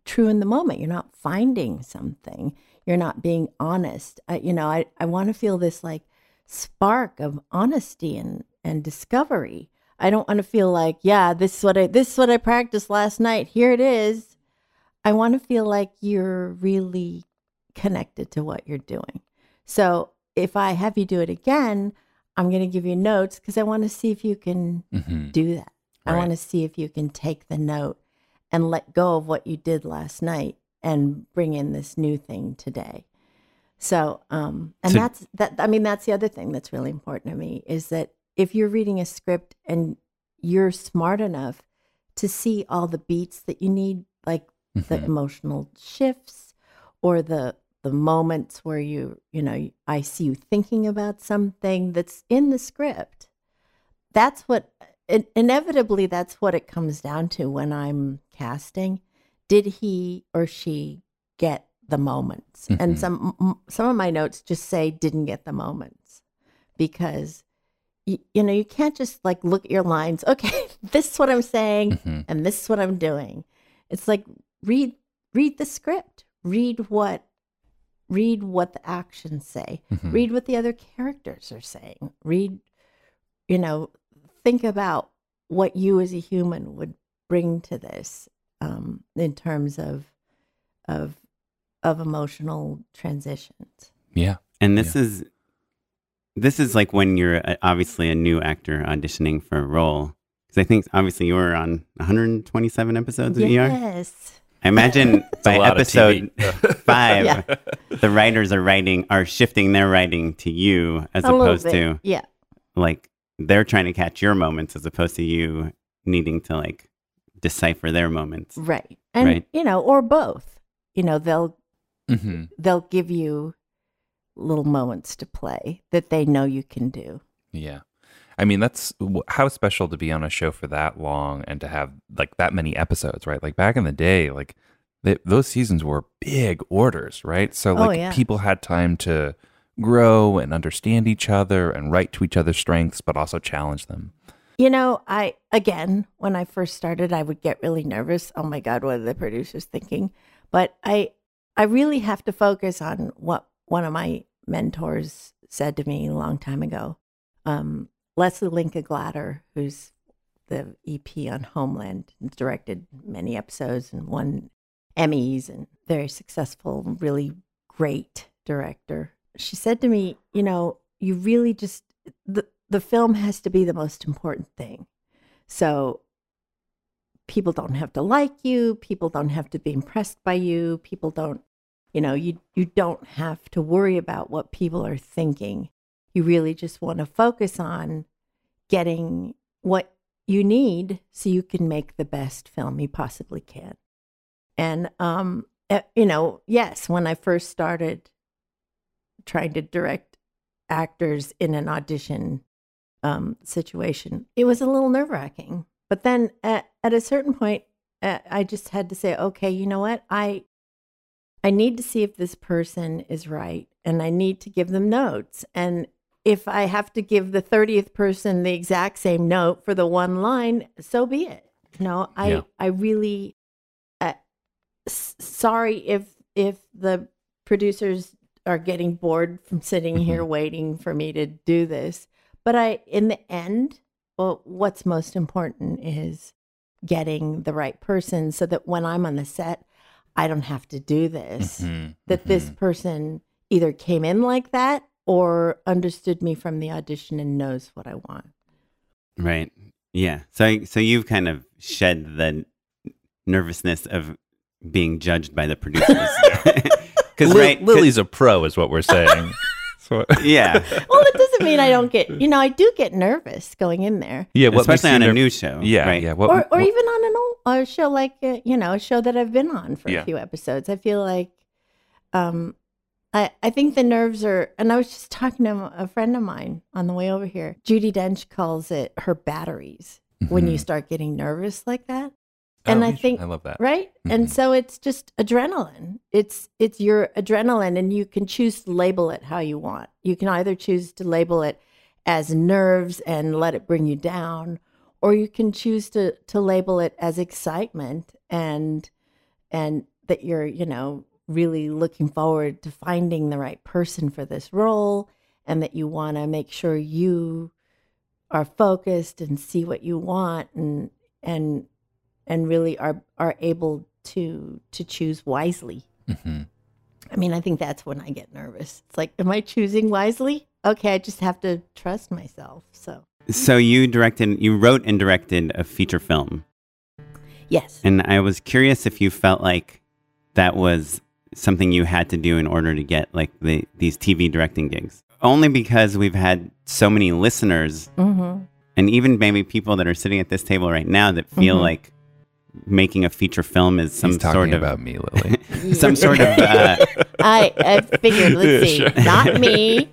true in the moment. You're not finding something. You're not being honest. I, you know i, I want to feel this like spark of honesty and and discovery. I don't want to feel like yeah this is what i this is what i practiced last night. Here it is i want to feel like you're really connected to what you're doing so if I have you do it again, I'm going to give you notes because I want to see if you can Mhm. do that. I want to see if you can take the note and let go of what you did last night and bring in this new thing today. So, um, and So- that's that. I mean, that's the other thing that's really important to me is that if you're reading a script and you're smart enough to see all the beats that you need, like the Mhm. emotional shifts or the the moments where you you know I see you thinking about something that's in the script. That's what in- inevitably that's what it comes down to when I'm casting. Did he or she get the moments? And Mhm. some some of my notes just say didn't get the moments because you, you know you can't just like look at your lines. Okay, this is what I'm saying Mhm. and this is what I'm doing. It's like read read the script. Read what read what the actions say. Mhm. Read what the other characters are saying. Read you know, think about what you as a human would bring to this um, in terms of of of emotional transitions. Yeah. And this is this is like when you're uh, obviously a new actor auditioning for a role. Because I think obviously you were on 127 episodes of ER. yes. I imagine by a lot of episode five, Yeah. the writers are writing are shifting their writing to you as A opposed to yeah. like they're trying to catch your moments as opposed to you needing to like decipher their moments. Right. And Right. you know, or both. You know, they'll Mhm. they'll give you little moments to play that they know you can do. Yeah. I mean, that's how special to be on a show for that long and to have like that many episodes, right? Like back in the day, like th those seasons were big orders, right? So Oh, like yeah. people had time to grow and understand each other and write to each other's strengths, but also challenge them. You know, I again, when I first started, I would get really nervous. Oh my God, what are the producers thinking? But I I really have to focus on what one of my mentors said to me a long time ago. Um, Leslie Linka Glatter, who's the EP on Homeland, directed many episodes and won Emmys and very successful, really great director. She said to me, you know, you really just the the film has to be the most important thing. So people don't have to like you, people don't have to be impressed by you, people don't you know, you you don't have to worry about what people are thinking. You really just want to focus on getting what you need so you can make the best film you possibly can. And um eh, you know, yes, when I first started trying to direct actors in an audition um, situation, it was a little nerve wracking. But then at, at a certain point, uh, I just had to say, okay, you know what? I I need to see if this person is right, and I need to give them notes. And if I have to give the thirtieth person the exact same note for the one line, so be it. No, I Yeah. I really uh, s- sorry if if the producers are getting bored from sitting here waiting for me to do this. But I, in the end, well, what's most important is getting the right person so that when I'm on the set, I don't have to do this. Mhm. That this Mhm. person either came in like that or understood me from the audition and knows what I want. Right. Yeah. So so you've kind of shed the nervousness of being judged by the producers. Cuz Li- right 'cause- Lily's a pro, is what we're saying. so, yeah. Well, it doesn't mean I don't get, you know, I do get nervous going in there. yeah, what Especially on a new show. Yeah, right? yeah. What, or, or what- even on an old a show like uh, you know a show that I've been on for Yeah. a few episodes. I feel like, um, I I think the nerves are, and I was just talking to a friend of mine on the way over here. Judi Dench calls it her batteries when you Mhm. start getting nervous like that, Oh, and I think I love that. right, and Mhm. so it's just adrenaline. It's it's your adrenaline, and you can choose to label it how you want. You can either choose to label it as nerves and let it bring you down or you can choose to to label it as excitement and and that you're you know really looking forward to finding the right person for this role and that you want to make sure you are focused and see what you want and and and really are are able to to choose wisely Mhm. I mean, I think that's when I get nervous. It's like, am I choosing wisely? Okay, I just have to trust myself. So, So you directed, you wrote and directed a feature film, yes. and I was curious if you felt like that was something you had to do in order to get like the these TV directing gigs. Only because we've had so many listeners, Mm-hmm. and even maybe people that are sitting at this table right now that feel Mhm. like making a feature film is some He's sort of about me, Lily. some sort of uh, I, I figured, let's see, Sure. not me.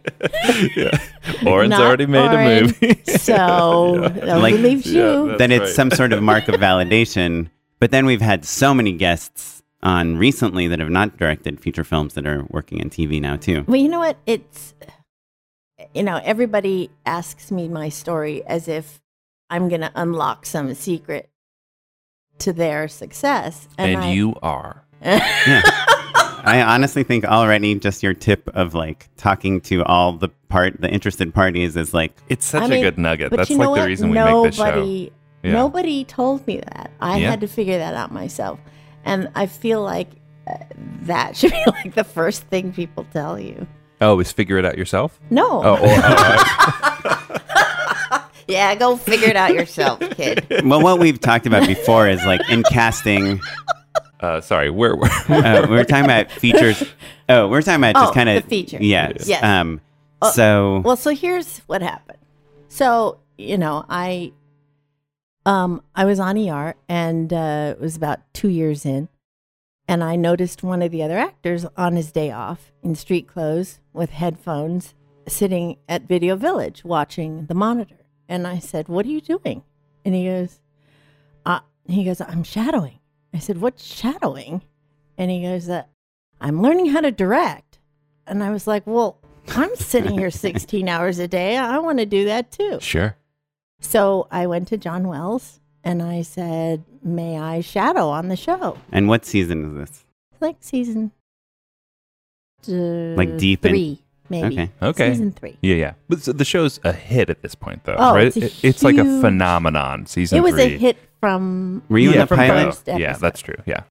yeah. Oren's Not already made Oren. a movie. So that Like- leaves Yeah, you. That's that it's right. some sort of mark of validation. But then we've had so many guests on recently that have not directed feature films that are working in TV now too. Well, you know what? It's, you know, everybody asks me my story as if I'm going to unlock some secret to their success. and I, you are. Yeah. I honestly think already just your tip of like talking to all the part the interested parties is like It's such I a mean, good nugget. That's like the what? reason we nobody, make this show. Yeah. Nobody told me that. I Yeah. had to figure that out myself. And I feel like uh, that should be like the first thing people tell you. Oh, is figure it out yourself? No. Oh, or, oh, Yeah, go figure it out yourself, kid. well what we've talked about before is like in casting uh, sorry. Where were? uh, we we're talking about features oh we're talking about just Oh, kind of the feature. yes Yes. um so Well, so here's what happened. So, you know, I um I was on ER and uh, it was about 2 years in and I noticed one of the other actors on his day off in street clothes with headphones sitting at Video Village watching the monitor. And I said, "What are you doing?" And he goes, uh, he goes, "I'm shadowing." I said, "What's shadowing?" And he goes, uh, "I'm learning how to direct." And I was like, "Well, I'm sitting here 16 hours a day. I want to do that too." sure. So I went to John Wells and I said, "May I shadow on the show?" and what season is this? Like season, uh, Like deep in- three, maybe. Okay. Okay. season three. Yeah, yeah. But so the show's a hit at this point, though, Oh, right? it's a It- it's like a phenomenon. Season it was three. a hit from. Were you in yeah, the pilot? First Yeah, that's true. Yeah.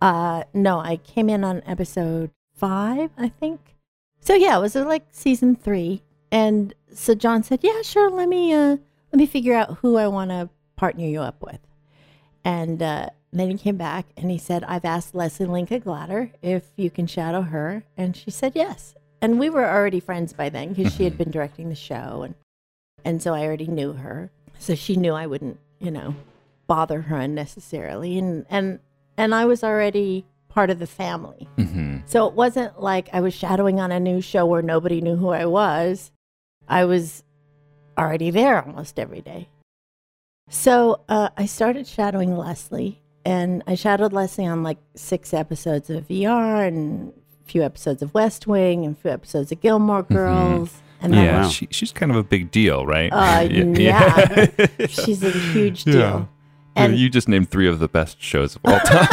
Uh, no, I came in on episode five, I think. So yeah, it was uh, like season three, and so John said, "Yeah, sure. Let me uh, let me figure out who I want to partner you up with." And uh, then he came back and he said, "I've asked Leslie Linka Glatter if you can shadow her," and she said yes. And we were already friends by then because she had been directing the show, and and so I already knew her. So she knew I wouldn't, you know, bother her unnecessarily, and and and I was already part of the family. hmm So it wasn't like I was shadowing on a new show where nobody knew who I was. I was already there almost every day. So uh, I started shadowing Leslie, and I shadowed Leslie on like six episodes of VR and a few episodes of West Wing and a few episodes of Gilmore Girls. And then Yeah, wow. she, she's kind of a big deal, right? Uh, yeah. she's a huge deal. Yeah. And you just named three of the best shows of all time.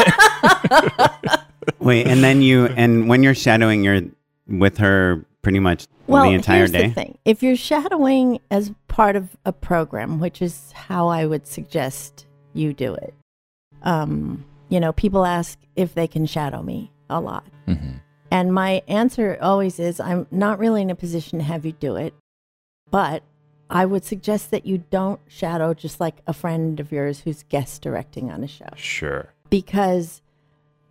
Wait, and then you and when you're shadowing, you're with her pretty much well, the entire here's day. The thing. If you're shadowing as part of a program, which is how I would suggest you do it, um, you know, people ask if they can shadow me a lot. hmm And my answer always is I'm not really in a position to have you do it, but I would suggest that you don't shadow just like a friend of yours who's guest directing on a show Sure. because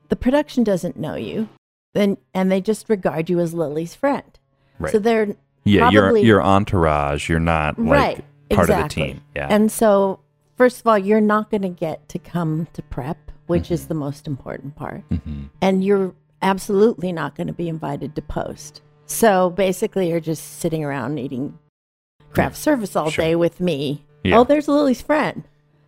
the production doesn't know you. Then and they just regard you as Lily's friend. Right. So they're yeah, your probably- your entourage. You're not like Right, part of the team. Yeah. And so, first of all, you're not going to get to come to prep, which Mm-hmm. is the most important part. hmm And you're absolutely not going to be invited to post. So basically, you're just sitting around eating craft service all Sure. day with me. Yeah. Oh, there's Lily's friend.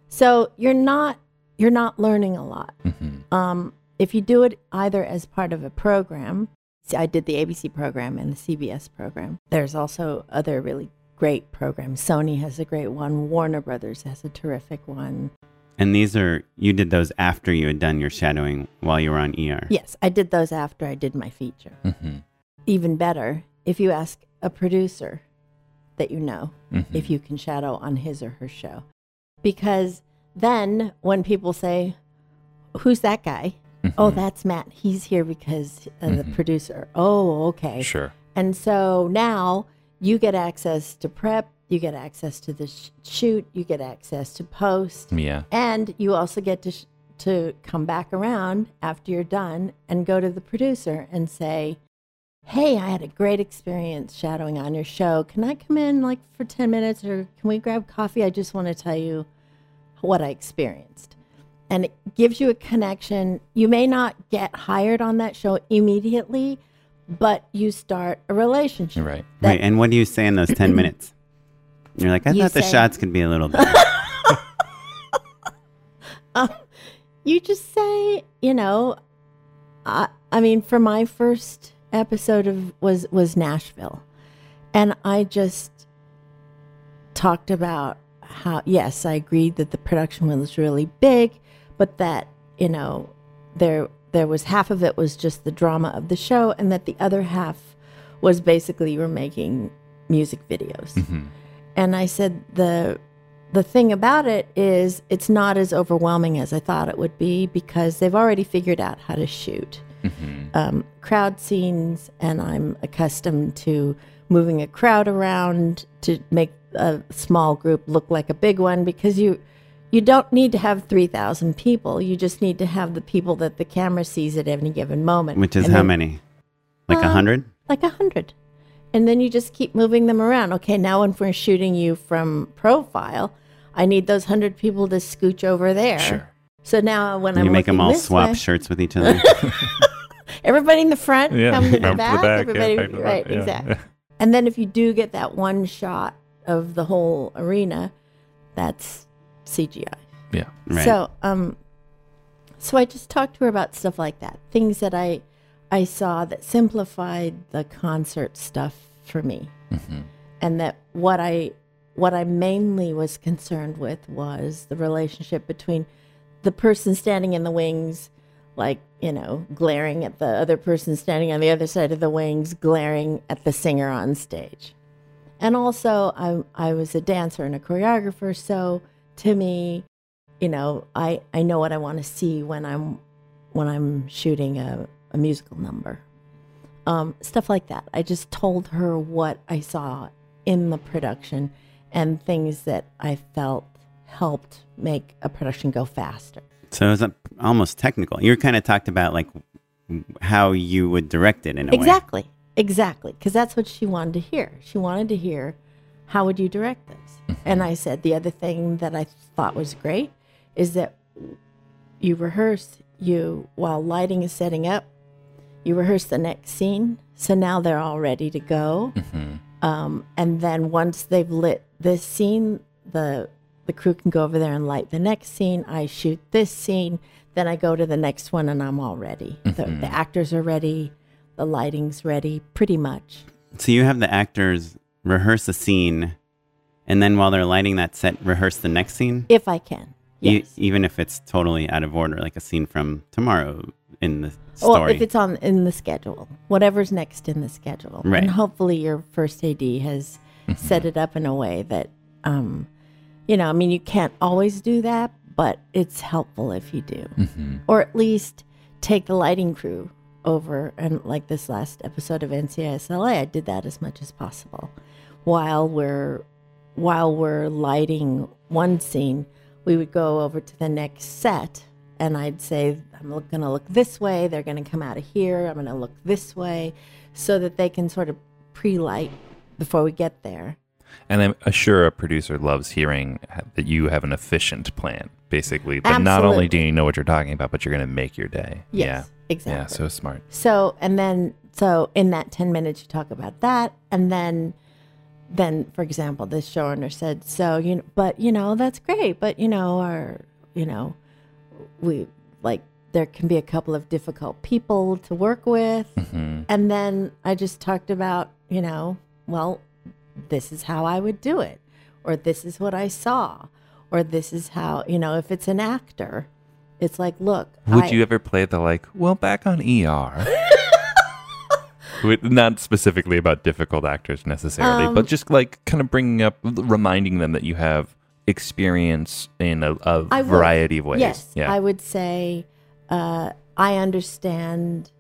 So you're not you're not learning a lot. hmm Um, if you do it either as part of a program, I did the ABC program and the CBS program. There's also other really great programs. Sony has a great one. Warner Brothers has a terrific one. And these are you did those after you had done your shadowing while you were on ER. Yes, I did those after I did my feature. hmm Even better, if you ask a producer that you know hmm if you can shadow on his or her show. Because then when people say, Who's that guy? Oh, that's Matt. He's here because uh, the producer. Oh, okay. Sure. And so now you get access to prep, you get access to the sh- shoot, you get access to post, Yeah. and you also get to sh- to come back around after you're done and go to the producer and say, "Hey, I had a great experience shadowing on your show. Can I come in like for 10 minutes or can we grab coffee? I just want to tell you what I experienced." And it gives you a connection. You may not get hired on that show immediately, but you start a relationship. Right. That- Wait, and what do you say in those 10 minutes? You're like, I You thought the say- shots could be a little better. Um, you just say, you know, I, I mean, for my first episode of was was Nashville, and I just talked about how yes, I agreed that the production was really big, but that you know there there was half of it was just the drama of the show, and that the other half was basically you were making music videos. hmm And I said the the thing about it is it's not as overwhelming as I thought it would be because they've already figured out how to shoot hmm um, crowd scenes, and I'm accustomed to moving a crowd around to make a small group look like a big one because you you don't need to have 3,000 people. You just need to have the people that the camera sees at any given moment. Which is And how then- many? Like a Um, 100? like a hundred. And then you just keep moving them around. Okay, now when we're shooting you from profile, I need those hundred people to scooch over there. Sure. So now when And I'm you make them all swap way- shirts with each other. everybody in the front, Yeah. come to the Come to the back, back, yeah, everybody, back to the right, yeah. exactly. And then if you do get that one shot of the whole arena, that's CGI. Yeah. Right. So, um, so I just talked to her about stuff like that, things that I, I saw that simplified the concert stuff for me, hmm and that what I, what I mainly was concerned with was the relationship between the person standing in the wings, like you know, glaring at the other person standing on the other side of the wings, glaring at the singer on stage. And also, I I was a dancer and a choreographer, so to me, you know, I I know what I want to see when I'm when I'm shooting a, a musical number, um, stuff like that. I just told her what I saw in the production and things that I felt helped make a production go faster. So it was almost technical. You kind of talked about like how you would direct it in a way. Exactly, exactly, because that's what she wanted to hear. She wanted to hear, how would you direct this? And I said the other thing that I thought was great is that you rehearse you while lighting is setting up. You rehearse the next scene, so now they're all ready to go. hmm Um, and then once they've lit this scene, the the crew can go over there and light the next scene. I shoot this scene, then I go to the next one, and I'm all ready. The, the actors are ready, the lighting's ready, pretty much. So you have the actors rehearse a scene, and then while they're lighting that set, rehearse the next scene, If I can, E- even if it's totally out of order, like a scene from tomorrow in the story. Well, if it's on in the schedule, whatever's next in the schedule, Right. and hopefully your first AD has set it up in a way that, um, you know, I mean, you can't always do that, but it's helpful if you do, hmm or at least take the lighting crew over. And like this last episode of NCIS LA, I did that as much as possible, while we're while we're lighting one scene, we would go over to the next set and I'd say, I'm going to look this way. They're going to come out of here. I'm going to look this way so that they can sort of pre light before we get there. And I'm uh, sure a producer loves hearing that you have an efficient plan, basically. That not only do you know what you're talking about, but you're going to make your day. Yes, Yeah. exactly. Yeah. So smart. So, and then, so in that 10 minutes, you talk about that. And then, then, for example, this showrunner said, so, you know, but, you know, that's great. But, you know, our, you know, we like, there can be a couple of difficult people to work with. hmm And then I just talked about, you know, well, this is how I would do it, or this is what I saw, or this is how, you know, if it's an actor, it's like, look, Would I- you ever play the like, well, back on ER? Not specifically about difficult actors necessarily, Um, but just like kind of bringing up, reminding them that you have experience in a, would. variety of ways. Yes, yeah. I would say uh, I understand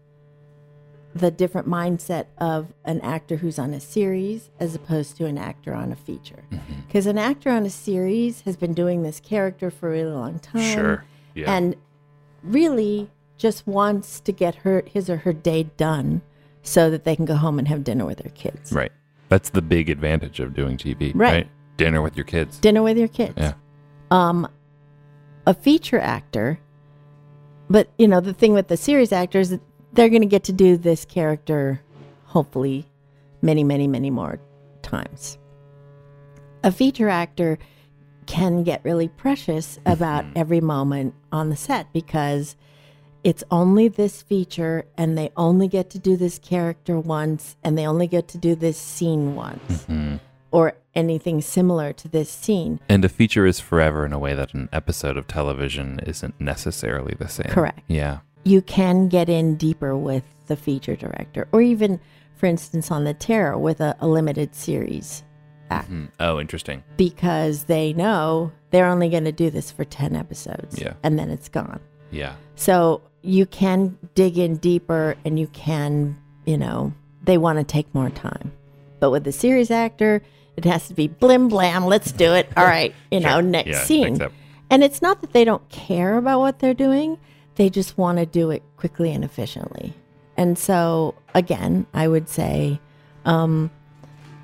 the different mindset of an actor who's on a series as opposed to an actor on a feature. Mm-hmm. Because an actor on a series has been doing this character for a really long time. Sure. Yeah. And really just wants to get her his or her day done so that they can go home and have dinner with their kids. right. That's the big advantage of doing TV. Right. Dinner with your kids. Dinner with your kids. Yeah. um, a feature actor. But you know, the thing with the series actors, they're going to get to do this character, hopefully, many, many, many more times. A feature actor can get really precious about every moment on the set because it's only this feature and they only get to do this character once and they only get to do this scene once or anything similar to this scene. And a feature is forever in a way that an episode of television isn't necessarily the same. Correct. Yeah. you can get in deeper with the feature director, or even, for instance, on the Terror with a, a limited series act, Hmm. Oh, interesting. because they know they're only going to do this for 10 episodes Yeah. and then it's gone. Yeah. So you can dig in deeper and you can, you know, they want to take more time. But with the series actor, it has to be blim blam, let's do it. All right, you know, Sure. next Yeah, scene. next. And it's not that they don't care about what they're doing, they just want to do it quickly and efficiently. And so, again, I would say, um,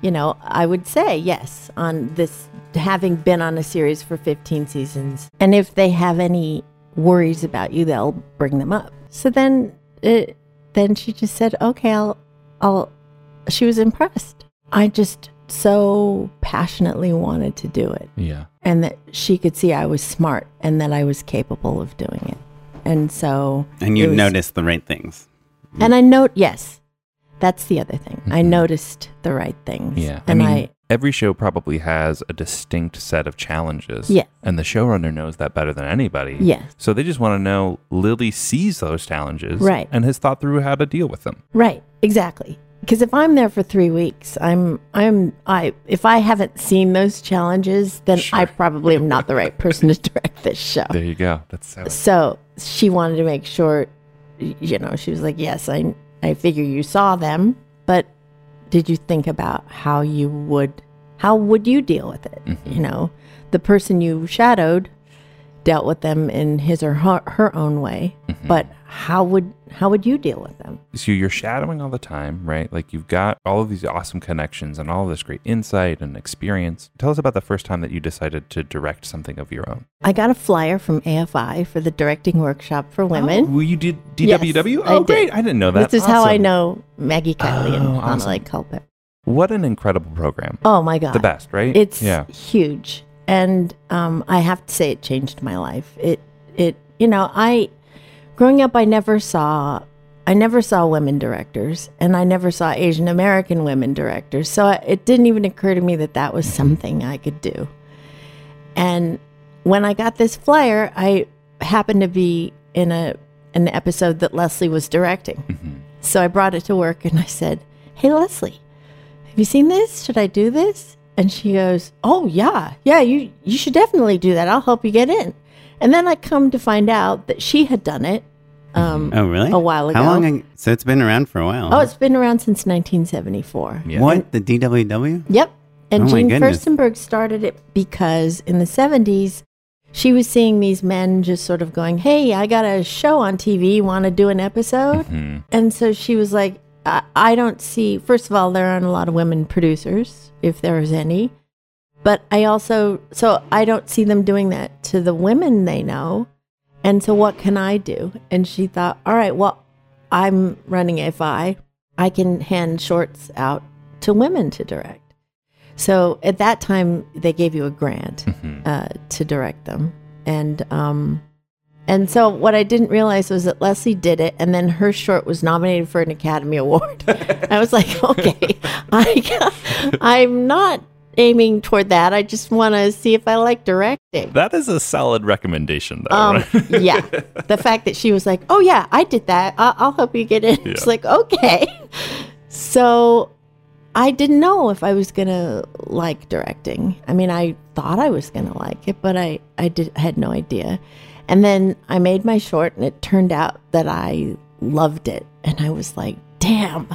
you know, I would say yes on this, having been on a series for 15 seasons. And if they have any worries about you, they'll bring them up. So then, it, then she just said, okay, I'll, I'll, she was impressed. I just so passionately wanted to do it Yeah. and that she could see I was smart and that I was capable of doing it. And so And you was- noticed the right things. And I note yes. That's the other thing. I noticed the right things. Mm-hmm. Yeah. And I I, every show probably has a distinct set of challenges. Yeah. And the showrunner knows that better than anybody. Yes. So they just want to know Lily sees those challenges. Right. And has thought through how to deal with them. right, exactly. Because if I'm there for three weeks, I'm I'm I if I haven't seen those challenges, then I probably am not the right person to direct this show. There you go. That's so. So she wanted to make sure, you know, she was like, "Yes, I I figure you saw them, but did you think about how you would how would you deal with it? Mm-hmm. You know, the person you shadowed dealt with them in his or her, her own way, mm-hmm. but how would how would you deal with them? So you're shadowing all the time, right? Like you've got all of these awesome connections and all of this great insight and experience. Tell us about the first time that you decided to direct something of your own. I got a flyer from AFI for the directing workshop for women. Oh, you did Yes, DWW? I oh, did. great. I didn't know that. This is how I know Maggie and Oh, Hannah awesome. Lake Culpepper. What an incredible program. Oh my god. the best, right? It's yeah. huge, and um, I have to say it changed my life. It it you know I growing up I never saw I never saw women directors, and I never saw Asian American women directors. So I, it didn't even occur to me that that was something I could do. And when I got this flyer, I happened to be in a an episode that Leslie was directing. Mm-hmm. So I brought it to work and I said, "Hey Leslie, have you seen this? Should I do this?" And she goes, "Oh yeah, yeah. You you should definitely do that. I'll help you get in." And then I come to find out that she had done it um, Oh, really? a while ago. How long? ag- So it's been around for a while. Oh, it's been around since 1974. Yeah. What? The DWW? Yep. And Oh my Jean goodness. Firstenberg started it because in the 70s, she was seeing these men just sort of going, Hey, I got a show on TV. Want to do an episode? Mhm. And so she was like, I, I don't see, first of all, there aren't a lot of women producers, if there is any. But I also, so I don't see them doing that to the women they know. And so what can I do? And she thought, all right, well, I'm running AFI. I can hand shorts out to women to direct. So at that time, they gave you a grant uh, to direct them. And, um, and so what I didn't realize was that Leslie did it, and then her short was nominated for an Academy Award. I was like, okay, I, I'm not aiming toward that. I just want to see if I like directing. That is a solid recommendation, though. Um, right? yeah, the fact that she was like, "Oh yeah, I did that. I'll, I'll help you get in." It's Yeah. like okay. So I didn't know if I was gonna like directing. I mean, I thought I was gonna like it, but I I did I had no idea. And then I made my short, and it turned out that I loved it. And I was like, damn,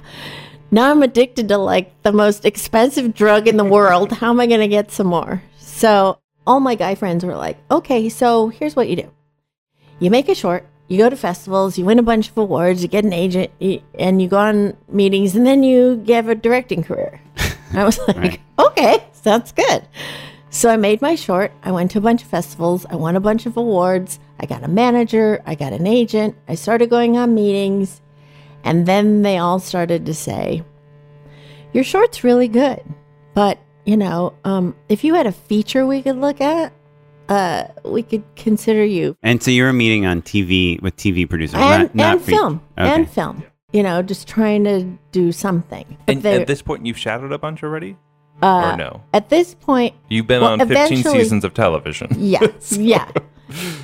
now I'm addicted to like the most expensive drug in the world. How am I going to get some more? So all my guy friends were like, okay, so here's what you do you make a short, you go to festivals, you win a bunch of awards, you get an agent, you, and you go on meetings, and then you have a directing career. I was like, Right. okay, sounds good. So I made my short. I went to a bunch of festivals. I won a bunch of awards. I got a manager. I got an agent. I started going on meetings. And then they all started to say, Your short's really good. But, you know, um, if you had a feature we could look at, uh, we could consider you. And so you were meeting on TV with TV producers, And, not, not and fe- film. Okay. And film. You know, just trying to do something. But And at this point, you've shadowed a bunch already, uh, or no? At this point, You've been well, on 15 seasons of television. yeah, yeah.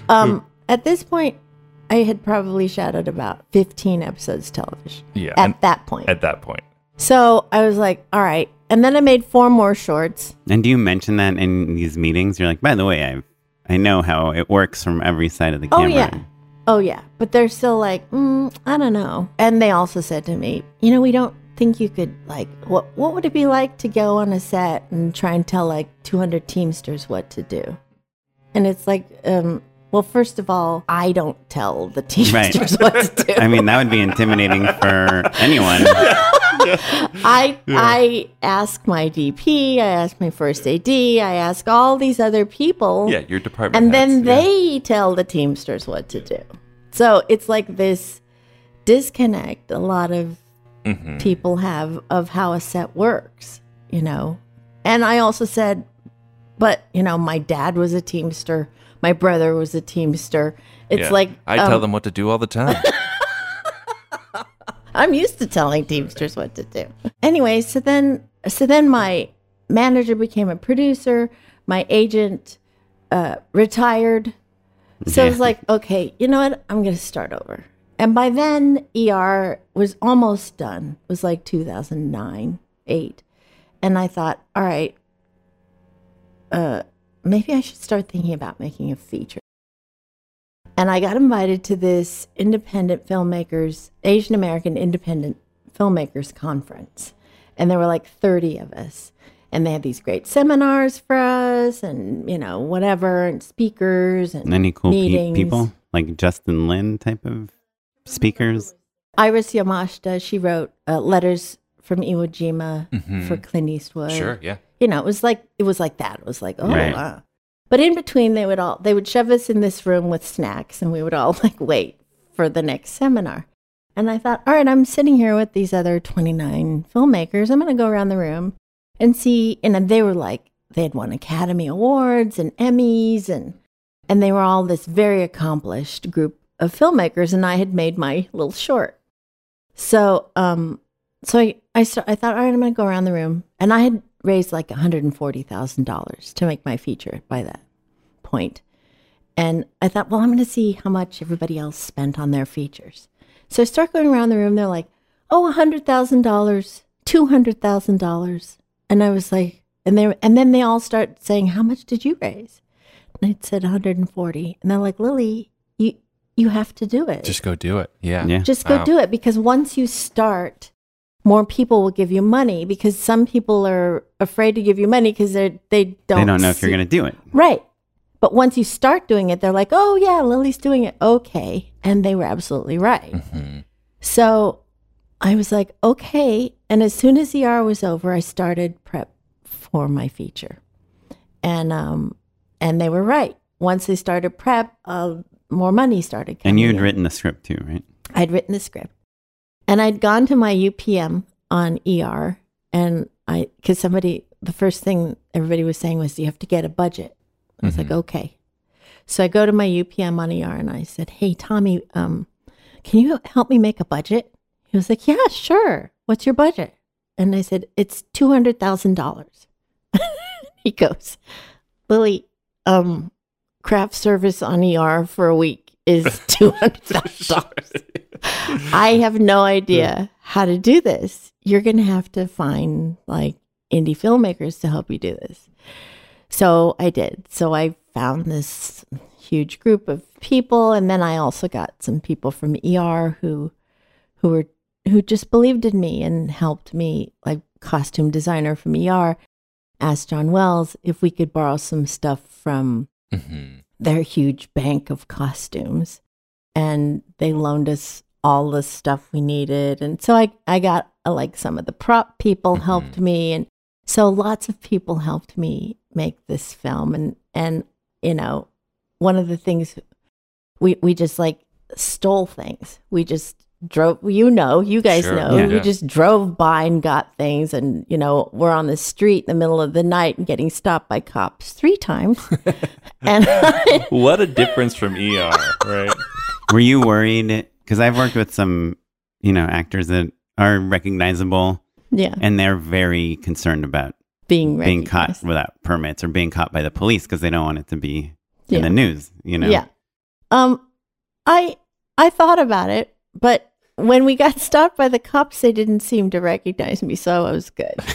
Um, at this point, I had probably shadowed about 15 episodes of television Yeah, at that point. at that point, so I was like, all right. And then I made four more shorts. And do you mention that in these meetings? You're like, by the way, I I know how it works from every side of the camera. Oh, yeah. Oh, yeah. But they're still like, mm, I don't know. And they also said to me, you know, we don't think you could, like, what, what would it be like to go on a set and try and tell, like, 200 Teamsters what to do? And it's like, um, well, first of all, I don't tell the Teamsters what to do. I mean, that would be intimidating for anyone. I I ask my DP, I ask my first AD, I ask all these other people. yeah, your department, and then heads, yeah. they tell the Teamsters what to do. So it's like this disconnect a lot of Mhm. people have of how a set works, you know. And I also said, but you know, my dad was a Teamster, my brother was a Teamster. It's Yeah. like I tell um, them what to do all the time. I'm used to telling Teamsters what to do. Anyway, so then so then my manager became a producer, my agent uh, retired. So I was like, okay, you know what? I'm gonna start over. And by then ER was almost done. It was like 2009, 8. And I thought, all right, uh, maybe I should start thinking about making a feature. And I got invited to this independent filmmakers, Asian American independent filmmakers conference. And there were like 30 of us. And they had these great seminars for us and, you know, whatever, and speakers and Any cool pe- people like Justin Lin type of speakers? Iris Yamashita, she wrote uh, letters from Iwo Jima Mhm. for Clint Eastwood. sure, yeah. you know, it was like it was like that. It was like, oh, Right. wow. But in between, they would all they would shove us in this room with snacks, and we would all like wait for the next seminar. And I thought, all right, I'm sitting here with these other 29 filmmakers. I'm going to go around the room and see. And they were like, they had won Academy Awards and Emmys, and and they were all this very accomplished group of filmmakers. And I had made my little short. So, um, so I I, start, I thought, all right, I'm going to go around the room, and I had raised like $140,000 to make my feature by that point. And I thought, well, I'm going to see how much everybody else spent on their features. So I start going around the room. They're like, oh, $100,000, $200,000. And I was like, and they and then they all start saying, how much did you raise? And I said 140. And they're like, Lily, you you have to do it. Just go do it. Yeah. Yeah. Just go Wow. do it because once you start, more people will give you money because some people are afraid to give you money because they they don't they don't know if you're going to do it. right. But once you start doing it, they're like, "Oh yeah, Lily's doing it." Okay, and they were absolutely right. Mhm. So I was like, "Okay." And as soon as the ER was over, I started prep for my feature, and um, and they were right. Once they started prep, uh, more money started coming. And you had in. written the script too, right? I'd written the script and I'd gone to my UPM on ER and I, cause somebody, the first thing everybody was saying was, you have to get a budget. I was like, okay. So I go to my UPM on ER and I said, Hey, Tommy, um, can you help me make a budget? He was like, yeah, sure. What's your budget? And I said, it's $200,000. he goes, Lily, um, craft service on ER for a week is $200,000. I have no idea how to do this. You're going to have to find like indie filmmakers to help you do this. So I did. So I found this huge group of people, and then I also got some people from ER who who were who just believed in me and helped me, like costume designer from ER, asked John Wells if we could borrow some stuff from Mm-hmm. their huge bank of costumes. And they loaned us all the stuff we needed. And so I, I got uh, like some of the prop people Mhm. helped me. And so lots of people helped me make this film. And, and, you know, one of the things we, we just like stole things. We just drove, you know, you guys Sure, know, yeah. we just drove by and got things. And, you know, we're on the street in the middle of the night and getting stopped by cops three times. and What a difference from ER, right? Were you worried? Because I've worked with some, you know, actors that are recognizable, yeah, and they're very concerned about being being caught without permits or being caught by the police because they don't want it to be Yeah. in the news. You know. Yeah. Um, I I thought about it, but when we got stopped by the cops, they didn't seem to recognize me, so I was good.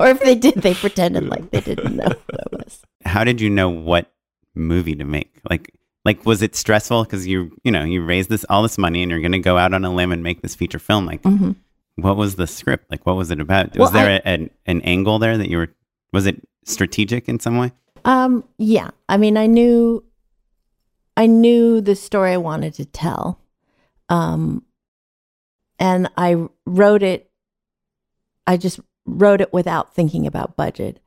or if they did, they pretended like they didn't know who I was. How did you know what movie to make? Like, like was it stressful because you, you know, you raised this all this money and you're going to go out on a limb and make this feature film? Like, Mhm. what was the script? Like, what was it about? Was Well, there I- a, an an angle there that you were? Was it strategic in some way? Um, yeah. I mean, I knew, I knew the story I wanted to tell, um, and I wrote it. I just wrote it without thinking about budget,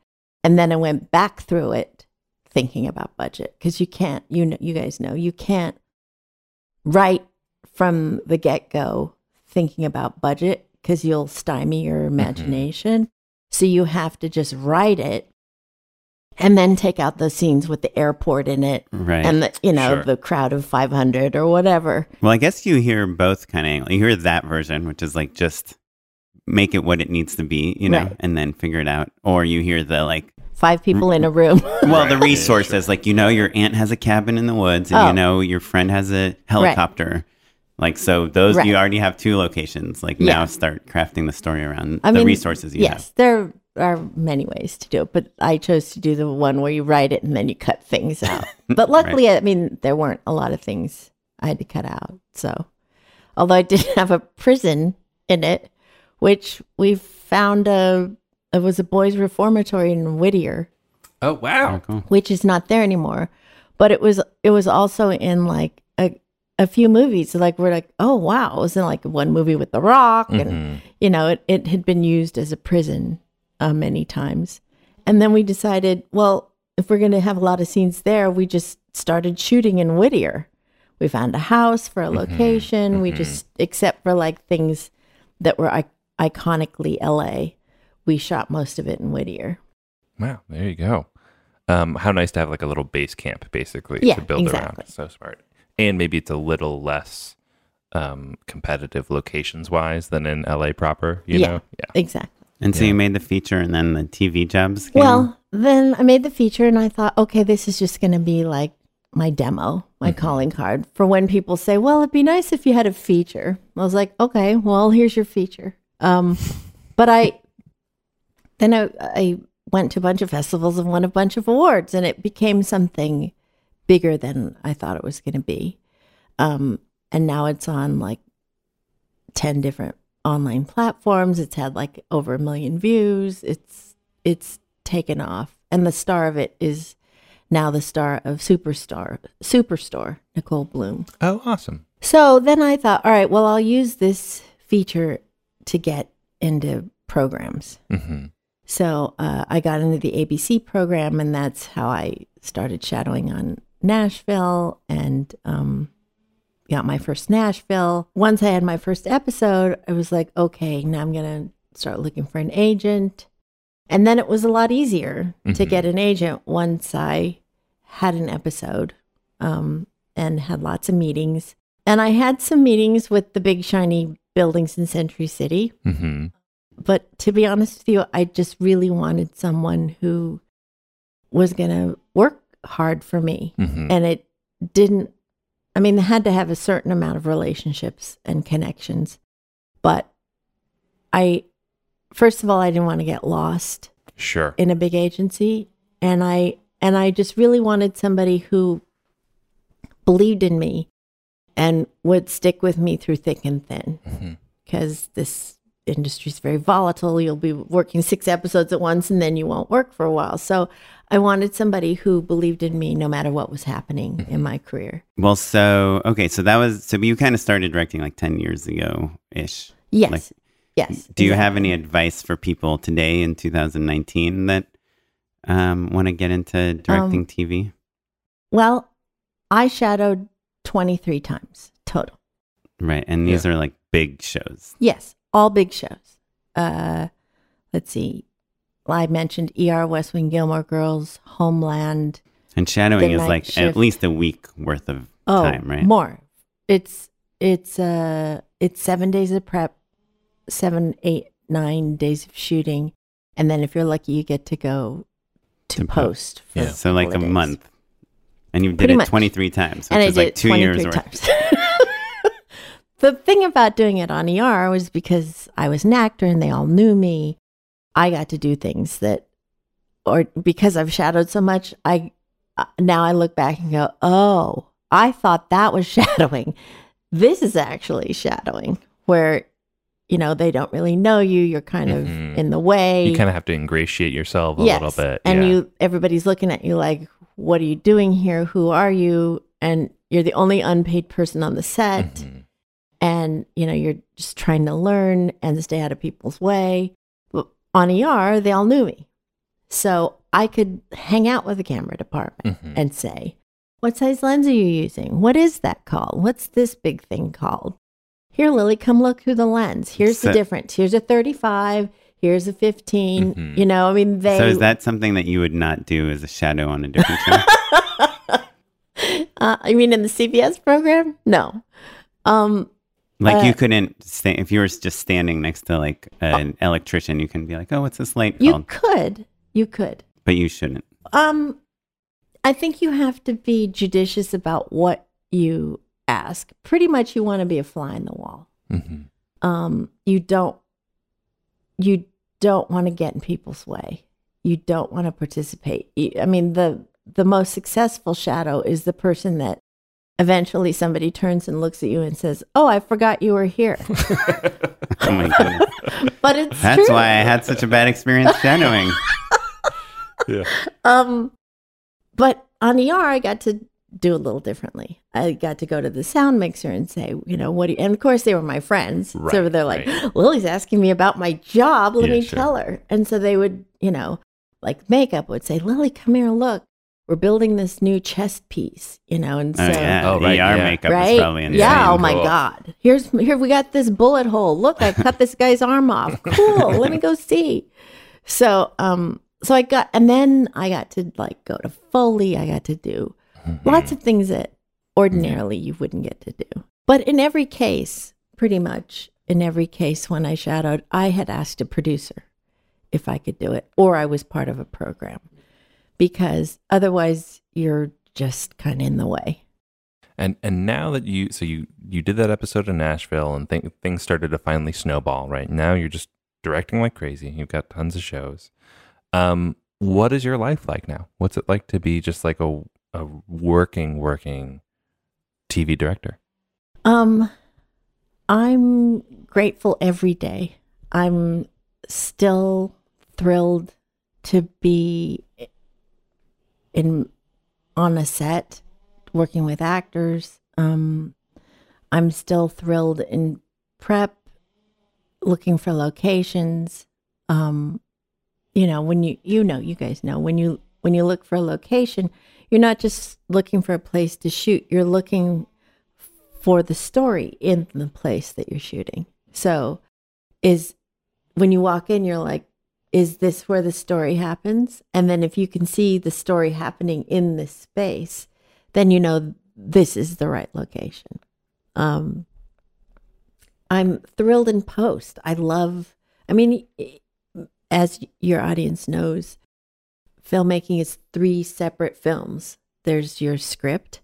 and then I went back through it, thinking about budget because you can't. You know, you guys know you can't write from the get go thinking about budget because you'll stymie your imagination. So you have to just write it and then take out the scenes with the airport in it Right. and the you know Sure. the crowd of 500 or whatever well, I guess you hear both kind of. You hear that version, which is like just make it what it needs to be, you know, Right. and then figure it out. Or you hear the like five people in a room Well, the Right. resources, like you know, your aunt has a cabin in the woods, and Oh. you know your friend has a helicopter. Like so, those Right. you already have two locations. Like Yeah. now, start crafting the story around I the mean, resources you yes there are many ways to do it but i chose to do the one where you write it and then you cut things out but luckily i mean there weren't a lot of things i had to cut out so although i didn't have a prison in it which we found a it was a boys reformatory in whittier Oh wow! Oh, cool. which is not there anymore. But it was it was also in like a a few movies. Like we're like, oh wow, it was in like one movie with The Rock, and Mhm. you know, it it had been used as a prison uh, many times. And then we decided, well, if we're going to have a lot of scenes there, we just started shooting in Whittier. We found a house for a location. We mhm. just, except for like things that were I- iconically LA, we shot most of it in Whittier. Wow, there you go. Um, how nice to have like a little base camp, basically, Yeah, to build exactly. around. So smart, and maybe it's a little less um, competitive locations wise than in LA proper. You Yeah. know, yeah. Exactly. And so Yeah. you made the feature, and then the TV jobs. Came. Well, then I made the feature and I thought, okay, this is just going to be like my demo, my Mhm. calling card for when people say, well, it'd be nice if you had a feature. I was like, okay, well, here's your feature. Um, but I, then I, I went to a bunch of festivals and won a bunch of awards and it became something bigger than I thought it was going to be. Um, and now it's on like 10 different online platforms. It's had like over a million views. It's, it's taken off. And the star of it is now the star of Superstar, Superstore, Nichole Bloom. Oh, awesome. So then I thought, all right, well, I'll use this feature to get into programs. hmm So uh, I got into the ABC program, and that's how I started shadowing on Nashville and um, got my first Nashville. Once I had my first episode, I was like, okay, now I'm going to start looking for an agent. And then it was a lot easier to Mhm. get an agent once I had an episode um, and had lots of meetings. And I had some meetings with the big shiny buildings in Century City hmm but to be honest with you, I just really wanted someone who was going to work hard for me. hmm And it didn't, I mean, they had to have a certain amount of relationships and connections. But I, first of all, I didn't want to get lost Sure. in a big agency. And I, and I just really wanted somebody who believed in me and would stick with me through thick and thin mm-hmm. because this industry is very volatile. You'll be working six episodes at once and then you won't work for a while. So I wanted somebody who believed in me no matter what was happening in my career. Well, so okay, so that was so you kind of started directing like ten years ago ish. Yes. Like, yes. Do you have any advice for people today in 2019 that um, want to get into directing Um, TV? Well, I shadowed 23 times total. Right, and these are like big shows. Yes, all big shows. Uh, let's see. I mentioned ER, West Wing, Gilmore Girls, Homeland. And shadowing is like shift. at least a week worth of Oh, time, right? more. It's it's uh it's seven days of prep, seven, eight, nine days of shooting, and then if you're lucky, you get to go to, To po- post. For Yeah. So like a days. month. And you did Pretty it much. 23 times, which and I is did like two 23 years worth. the thing about doing it on ER was because I was an actor and they all knew me. I got to do things that, or because I've shadowed so much, I uh, now I look back and go, oh, I thought that was shadowing. This is actually shadowing, where you know they don't really know you. You're kind of Mhm. in the way. You kind of have to ingratiate yourself a Yes. little bit. And yeah. you everybody's looking at you like, what are you doing here? Who are you? And you're the only unpaid person on the set. Mhm. And, you know, you're just trying to learn and stay out of people's way. But on ER, they all knew me. So I could hang out with the camera department Mhm. and say, what size lens are you using? What is that called? What's this big thing called? Here, Lily, come look through the lens. Here's So- the difference. Here's a 35. Here's a 15. Mhm. You know, I mean, they. So is that something that you would not do as a shadow on a different show? uh, I mean, in the CBS program? No. Um, Like Uh, you couldn't sta- if you were just standing next to like an electrician, you can be like, "Oh, what's this light you called?" could. You could. But you shouldn't. Um, I think you have to be judicious about what you ask. Pretty much, you want to be a fly in the wall. Mhm. Um, you don't. You don't want to get in people's way. You don't want to participate. I mean, the the most successful shadow is the person that eventually somebody turns and looks at you and says, "Oh, I forgot you were here." Oh my goodness. but it's That's true. why I had such a bad experience shadowing. Yeah. Um, but on ER, I got to do a little differently. I got to go to the sound mixer and say, you know, what do you, and of course they were my friends. so they're like, right. Lily's asking me about my job. Let Yeah, me sure. tell her. And so they would, you know, like makeup would say, Lily, come here, look. We're building this new chest piece, you know, and so Oh yeah, Oh, right, ER yeah. makeup is probably insane. yeah. Oh my Cool. God. Here's here we got this bullet hole. Look, I cut this guy's arm off. Cool. Let me go see. So um, so I got, and then I got to like go to Foley. I got to do lots of things that ordinarily you wouldn't get to do. But in every case, pretty much in every case when I shadowed, I had asked a producer if I could do it, or I was part of a program, because otherwise you're just kind of in the way. And and now that you so you you did that episode in Nashville and th- things started to finally snowball. Right now you're just directing like crazy. You've got tons of shows. Um, what is your life like now? What's it like to be just like a a working working TV director? Um, I'm grateful every day. I'm still thrilled to be in on a set working with actors. Um, I'm still thrilled in prep, looking for locations. Um, you know, when you you know, you guys know when you when you look for a location, you're not just looking for a place to shoot. You're looking for the story in the place that you're shooting. So, is when you walk in, you're like, is this where the story happens? And then if you can see the story happening in this space, then you know this is the right location. Um, I'm thrilled in post. I love, I mean, as your audience knows, filmmaking is three separate films there's your script,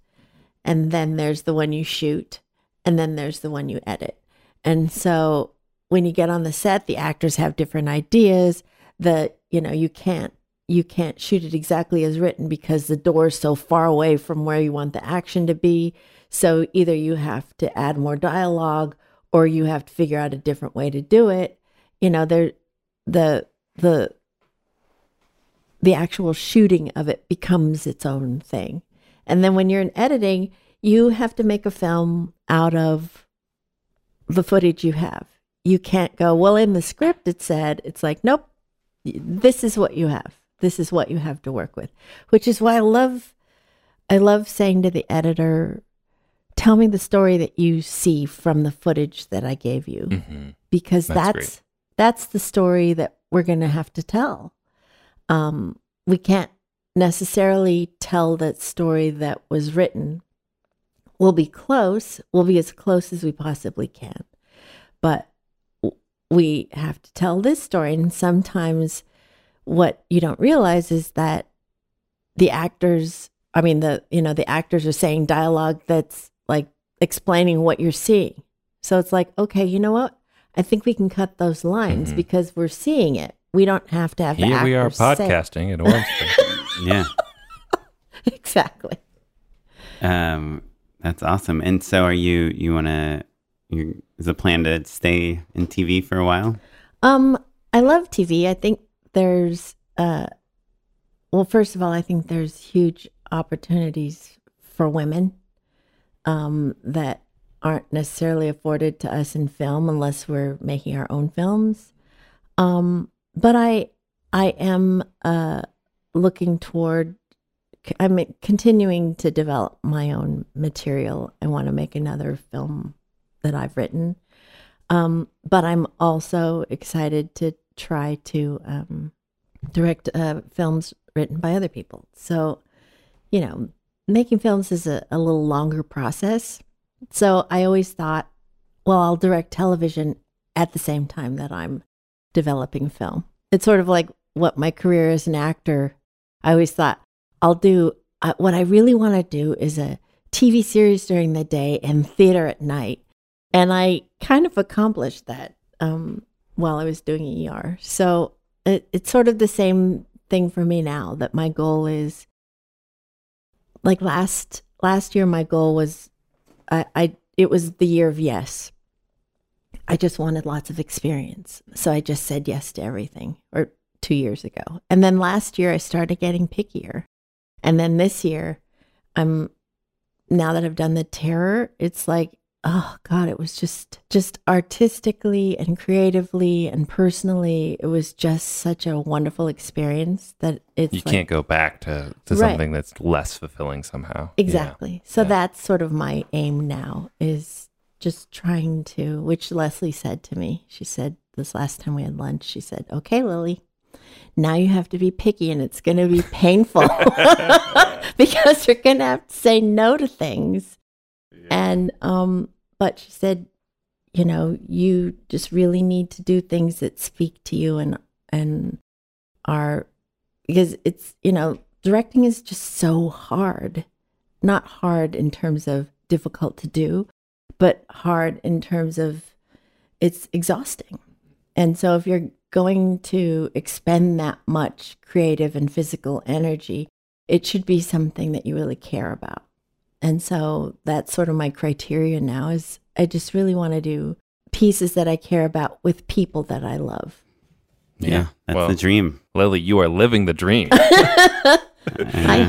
and then there's the one you shoot, and then there's the one you edit. And so when you get on the set, the actors have different ideas. The you know you can't you can't shoot it exactly as written because the door is so far away from where you want the action to be. So either you have to add more dialogue or you have to figure out a different way to do it. You know, there the the the actual shooting of it becomes its own thing. And then when you're in editing, you have to make a film out of the footage you have. You can't go, well, in the script it said, it's like, nope, this is what you have. This is what you have to work with, which is why I love, I love saying to the editor, tell me the story that you see from the footage that I gave you, Mhm. because That's that's that's the story that we're going to have to tell. Um, we can't necessarily tell that story that was written. We'll be close. We'll be as close as we possibly can, but we have to tell this story. And sometimes, what you don't realize is that the actors. I mean, the you know the actors are saying dialogue that's like explaining what you're seeing. So it's like, okay, you know what? I think we can cut those lines Mhm. because we're seeing it. We don't have to have the Here we are podcasting at Ormsby. Yeah. exactly. Um, that's awesome. And so, are you? You want to? You is the plan to stay in TV for a while? Um, I love TV. I think there's uh well, first of all, I think there's huge opportunities for women um that aren't necessarily afforded to us in film unless we're making our own films. Um, but I I am uh looking toward I'm continuing to develop my own material. I want to make another film that I've written. Um, but I'm also excited to try to um, direct uh, films written by other people. So, you know, making films is a, a little longer process. So I always thought, well, I'll direct television at the same time that I'm developing film. It's sort of like what my career as an actor. I always thought I'll do uh, what I really want to do is a TV series during the day and theater at night. And I kind of accomplished that um, while I was doing ER. So it, it's sort of the same thing for me now that my goal is like last last year my goal was I, I it was the year of yes. I just wanted lots of experience. So I just said yes to everything or 2 years ago. And then last year I started getting pickier. And then this year I'm now that I've done the terror, it's like oh god it was just just artistically and creatively and personally it was just such a wonderful experience that it's you like- can't go back to, to Right. something that's less fulfilling somehow. exactly so Yeah. that's sort of my aim now is just trying to which leslie said to me she said this last time we had lunch she said okay lily now you have to be picky and it's going to be painful because you're going to have to say no to things and um but she said you know you just really need to do things that speak to you and and are because it's you know directing is just so hard. Not hard in terms of difficult to do but hard in terms of it's exhausting. And so if you're going to expend that much creative and physical energy it should be something that you really care about and so that's sort of my criteria now is I just really want to do pieces that I care about with people that I love. Yeah, that's Well, the dream. Lily, you are living the dream. I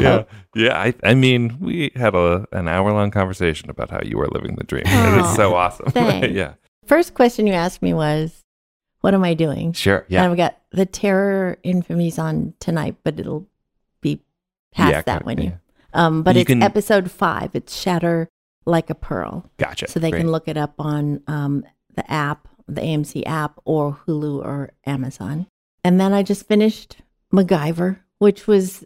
Yeah. hope. yeah, I, I mean, we had a an hour long conversation about how you are living the dream. and it's so awesome. yeah, First question you asked me was, what am I doing? sure. Yeah, And I've got the terror infamies on tonight, but it'll be past Yeah, that okay, when you yeah. Um but You it's can- episode five. It's Shatter Like a Pearl. gotcha. So they Great. can look it up on um, the app, the AMC app, or Hulu or Amazon. And then I just finished MacGyver, which was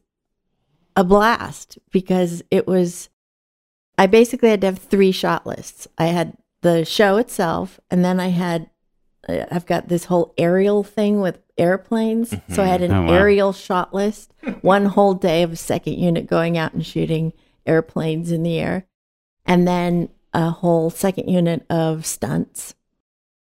a blast because it was, I basically had to have three shot lists. I had the show itself, and then I had, I've got this whole aerial thing with airplanes. So I had an Oh, wow. aerial shot list, one whole day of a second unit going out and shooting airplanes in the air and then a whole second unit of stunts.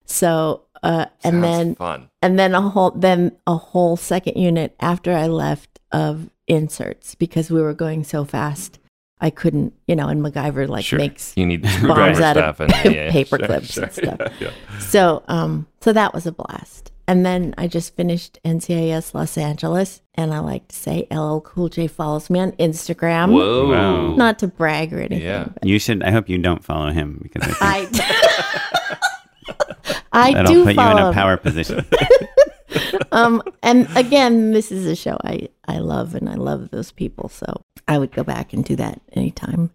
So uh, and Sounds then fun. and then a whole then a whole second unit after I left of inserts because we were going so fast. I couldn't, you know, and MacGyver like Sure. makes You need bombs screwdriver out of stuff and yeah, paper sure, clips sure, and stuff. Yeah, yeah. So, um, so that was a blast. And then I just finished NCIS Los Angeles, and I like to say LL Cool J follows me on Instagram. Whoa. Wow. Not to brag or anything. Yeah. but You should. I hope you don't follow him because I think I, I that'll do put you in a power position. um, and again, this is a show I I love, and I love those people. So I would go back and do that anytime.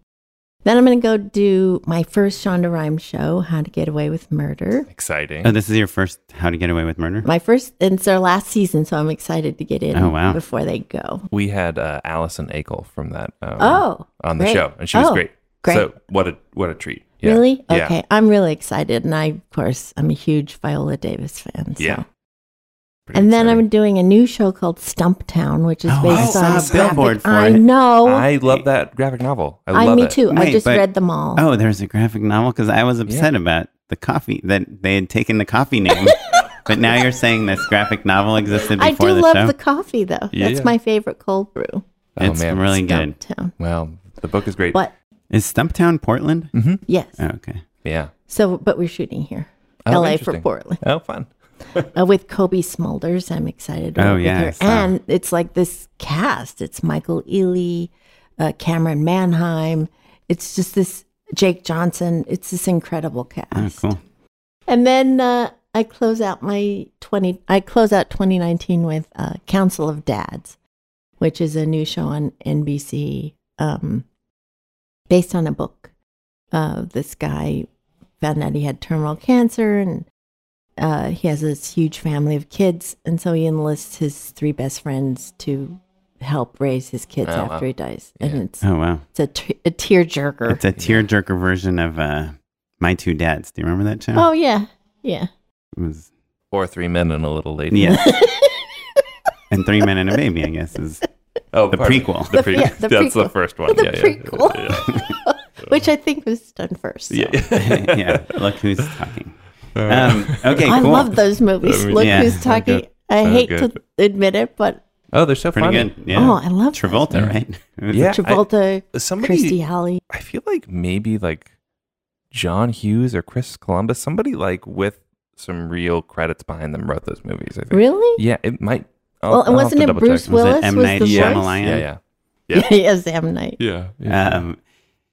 Then I'm going to go do my first Shonda Rhimes show, How to Get Away with Murder. Exciting. oh, this is your first How to Get Away with Murder. My first, and it's their last season, so I'm excited to get in Oh, wow. before they go. we had uh, Allison Akel from that um, Oh, on the great. show, and she was Oh, great. great. So what a what a treat. Yeah. Really? Yeah. Okay. I'm really excited. And I, of course, I'm a huge Viola Davis fan. So. Yeah. Pretty And then. I'm doing a new show called Stumptown, which is Oh, based saw on a a billboard for I it. know. I love that graphic novel. I I, love me it. too. I just but- read them all. Oh, there's a graphic novel because I was upset about the coffee that they had taken the coffee name, but now you're saying this graphic novel existed before the show. I do the love show. the coffee, though. Yeah, That's yeah. my favorite cold brew. Oh, it's man. really good. Stumptown. Well, the book is great. But Is Stumptown Portland? Mm-hmm. yes. Oh, okay. Yeah. So, but we're shooting here, Oh, LA for. Portland, Oh, fun. Uh, with Cobie Smulders. I'm excited. Oh, yeah, I with saw. her. and it's like this cast. It's Michael Ealy, uh, Camryn Manheim. It's just this Jake Johnson. It's this incredible cast. Oh, cool. And then uh, I close out my 20 I close out 2019 with uh, Council of Dads, which is a new show on NBC um, based on a book. Uh, this guy found out he had terminal cancer and uh, he has this huge family of kids and so he enlists his three best friends to help raise his kids Oh, after wow. he dies and it's Oh, wow. it's a, t- a tearjerker. It's a tearjerker version of uh, My Two Dads. Do you remember that show? oh yeah yeah It was, Or three men and a little lady. yeah. and Three Men and a Baby, I guess, is Oh, The pardon prequel. The The- pre- yeah, the That's the first one. The yeah, yeah. prequel. Yeah. which I think was done first. so. Yeah. yeah. Look who's talking. Um, okay, I cool. love those movies. Look Yeah. who's talking. I So hate good. to admit it, but Oh, they're so Pretty funny. good. Yeah. oh, I love Travolta, Yeah. right? Yeah. Travolta, Somebody, Kirstie Alley. I feel like maybe like John Hughes or Chris Columbus, somebody like with some real credits behind them wrote those movies. I think. Really? Yeah, it might. I'll, Well, I'll wasn't it Bruce check. Was it Willis M. was Night the Shyamalan? voice? Yeah, yeah, Yeah, yeah, Sam Knight. yeah. Um,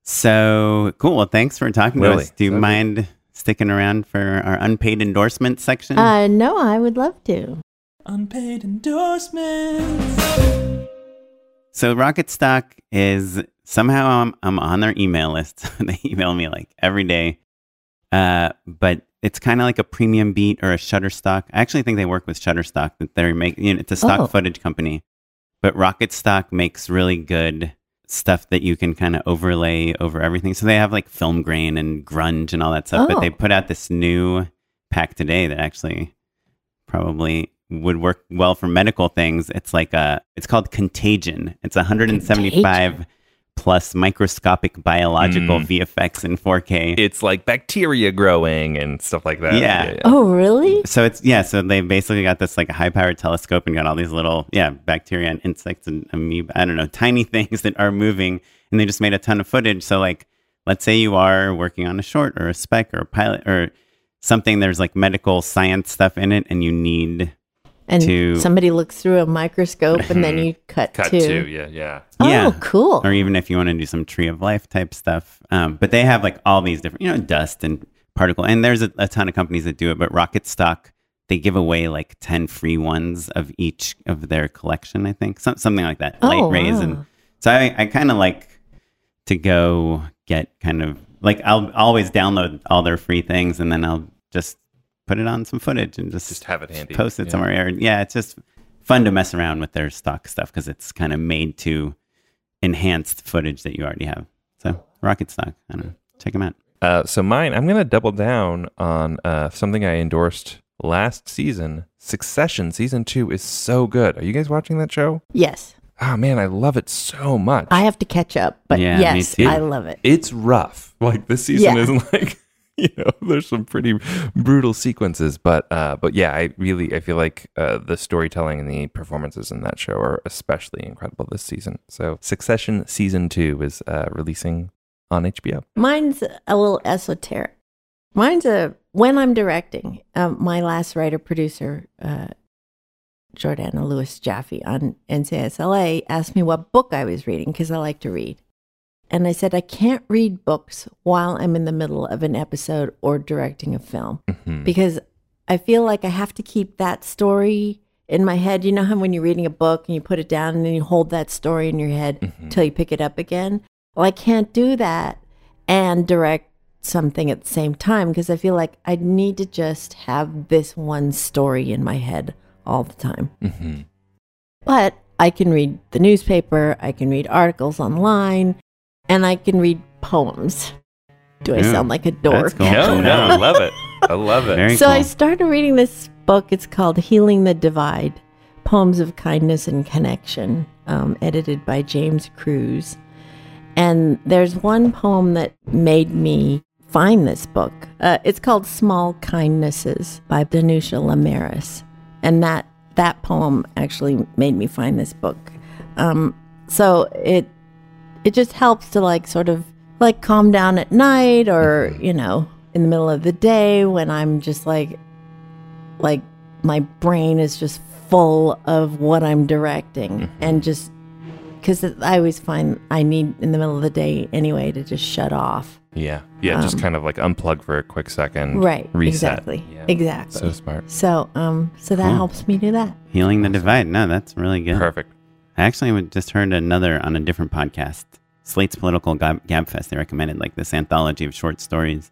so cool. Well, thanks for talking to us. Do you mind sticking around for our unpaid endorsement section? Uh, no, I would love to. Unpaid endorsements. so Rocket Stock is somehow I'm, I'm on their email list. they email me like every day. Uh, but it's kind of like a premium beat or a Shutterstock. I actually think they work with Shutterstock. That they're making. You know, it's a stock Oh. footage company, but Rocket Stock makes really good stuff that you can kind of overlay over everything. So they have like film grain and grunge and all that stuff. But Oh. they put out this new pack today that actually probably would work well for medical things. It's like a. It's called Contagion. It's 175 plus microscopic biological Mm. VFX in 4K. It's like bacteria growing and stuff like that. Yeah. Oh, really? So it's yeah. So they basically got this like a high powered telescope and got all these little yeah bacteria and insects and amoeba. I don't know tiny things that are moving, and they just made a ton of footage. So like, let's say you are working on a short or a spec or a pilot or something. There's like medical science stuff in it, and you need And To- somebody looks through a microscope and then you cut, Cut to. to, yeah, yeah. Oh, Yeah. cool. or even if you want to do some tree of life type stuff. Um, but they have like all these different, you know, dust and particle. And there's a, a ton of companies that do it, but Rocket Stock, they give away like 10 free ones of each of their collection, I think. Some, something like that. Oh, Light rays. And so I, I kind of like to go get kind of like, I'll always download all their free things and then I'll just put it on some footage and just, Just have it handy. post it Yeah. somewhere. Or, yeah, it's just fun to mess around with their stock stuff because it's kind of made to enhance the footage that you already have. So Rocket Stock, I don't know, check them out. Uh, so mine, I'm going to double down on uh, something I endorsed last season. Succession season two is so good. Are you guys watching that show? Yes. Oh man, I love it so much. I have to catch up, but Yeah, yes. I love it. it's rough. Like this season Yeah. is like you know, there's some pretty brutal sequences, but uh, but yeah, I really I feel like uh, the storytelling and the performances in that show are especially incredible this season. So Succession season two is uh, releasing on HBO. Mine's a little esoteric. Mine's a when I'm directing. Um, my last writer producer, uh, Jordana Lewis Jaffe on NCISLA, asked me what book I was reading because I like to read. And I said, I can't read books while I'm in the middle of an episode or directing a film Mhm. because I feel like I have to keep that story in my head. You know how when you're reading a book and you put it down and then you hold that story in your head Mhm. till you pick it up again? Well, I can't do that and direct something at the same time because I feel like I need to just have this one story in my head all the time. Mhm. But I can read the newspaper, I can read articles online, and I can read poems. Do I Yeah, sound like a dork? that's cool. No, no, I love it. I love it. Very so cool. I started reading this book. It's called Healing the Divide Poems of Kindness and Connection, um, edited by James Crews. And there's one poem that made me find this book. Uh, it's called Small Kindnesses by Danusha Lamaris. And that, that poem actually made me find this book. Um, so it it just helps to like sort of like calm down at night or you know in the middle of the day when i'm just like like my brain is just full of what i'm directing and just because i always find i need in the middle of the day anyway to just shut off yeah, yeah, just Um, kind of like unplug for a quick second. right Reset. exactly Yeah. exactly So smart. so um so that Cool. helps me do that Healing the divide. No, that's really good. Perfect. I actually just heard another on a different podcast, Slate's Political Gab, Gabfest. They recommended like this anthology of short stories,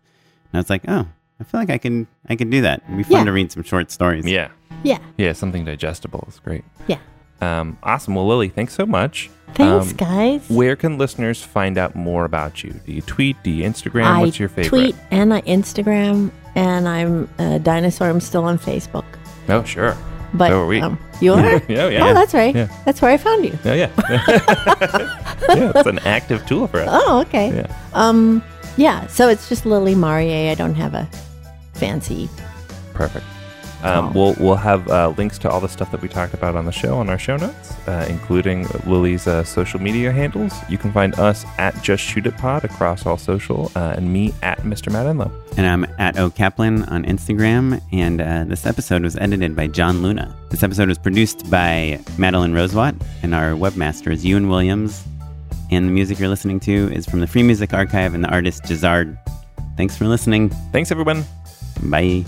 and I was like, oh, I feel like I can I can do that. It'd be fun Yeah. to read some short stories. Yeah. yeah Yeah, something digestible is great. yeah Um, awesome. Well, Lily, thanks so much. thanks Um, guys Where can listeners find out more about you? Do you tweet? Do you Instagram? I What's your favorite? tweet and I Instagram, and I'm a dinosaur. I'm still on Facebook, Oh, sure. but So are we. Um, you are. Yeah, yeah. Oh, that's right. Yeah. That's where I found you. Oh, yeah. yeah, it's an active tool for us. Oh, okay. Yeah. Um, yeah. So it's just Lily Mariye. I don't have a fancy. Perfect. Um. We'll we'll have uh, links to all the stuff that we talked about on the show on our show notes, uh, including Lily's uh, social media handles. You can find us at Just Shoot It Pod across all social, uh, and me at Mr. Matt Enlow. And I'm at O Kaplan on Instagram. And uh, this episode was edited by John Luna. This episode was produced by Madeline Rosewatt, and our webmaster is Ewan Williams. And the music you're listening to is from the Free Music Archive and the artist Jahzzar. Thanks for listening. Thanks, everyone. Bye.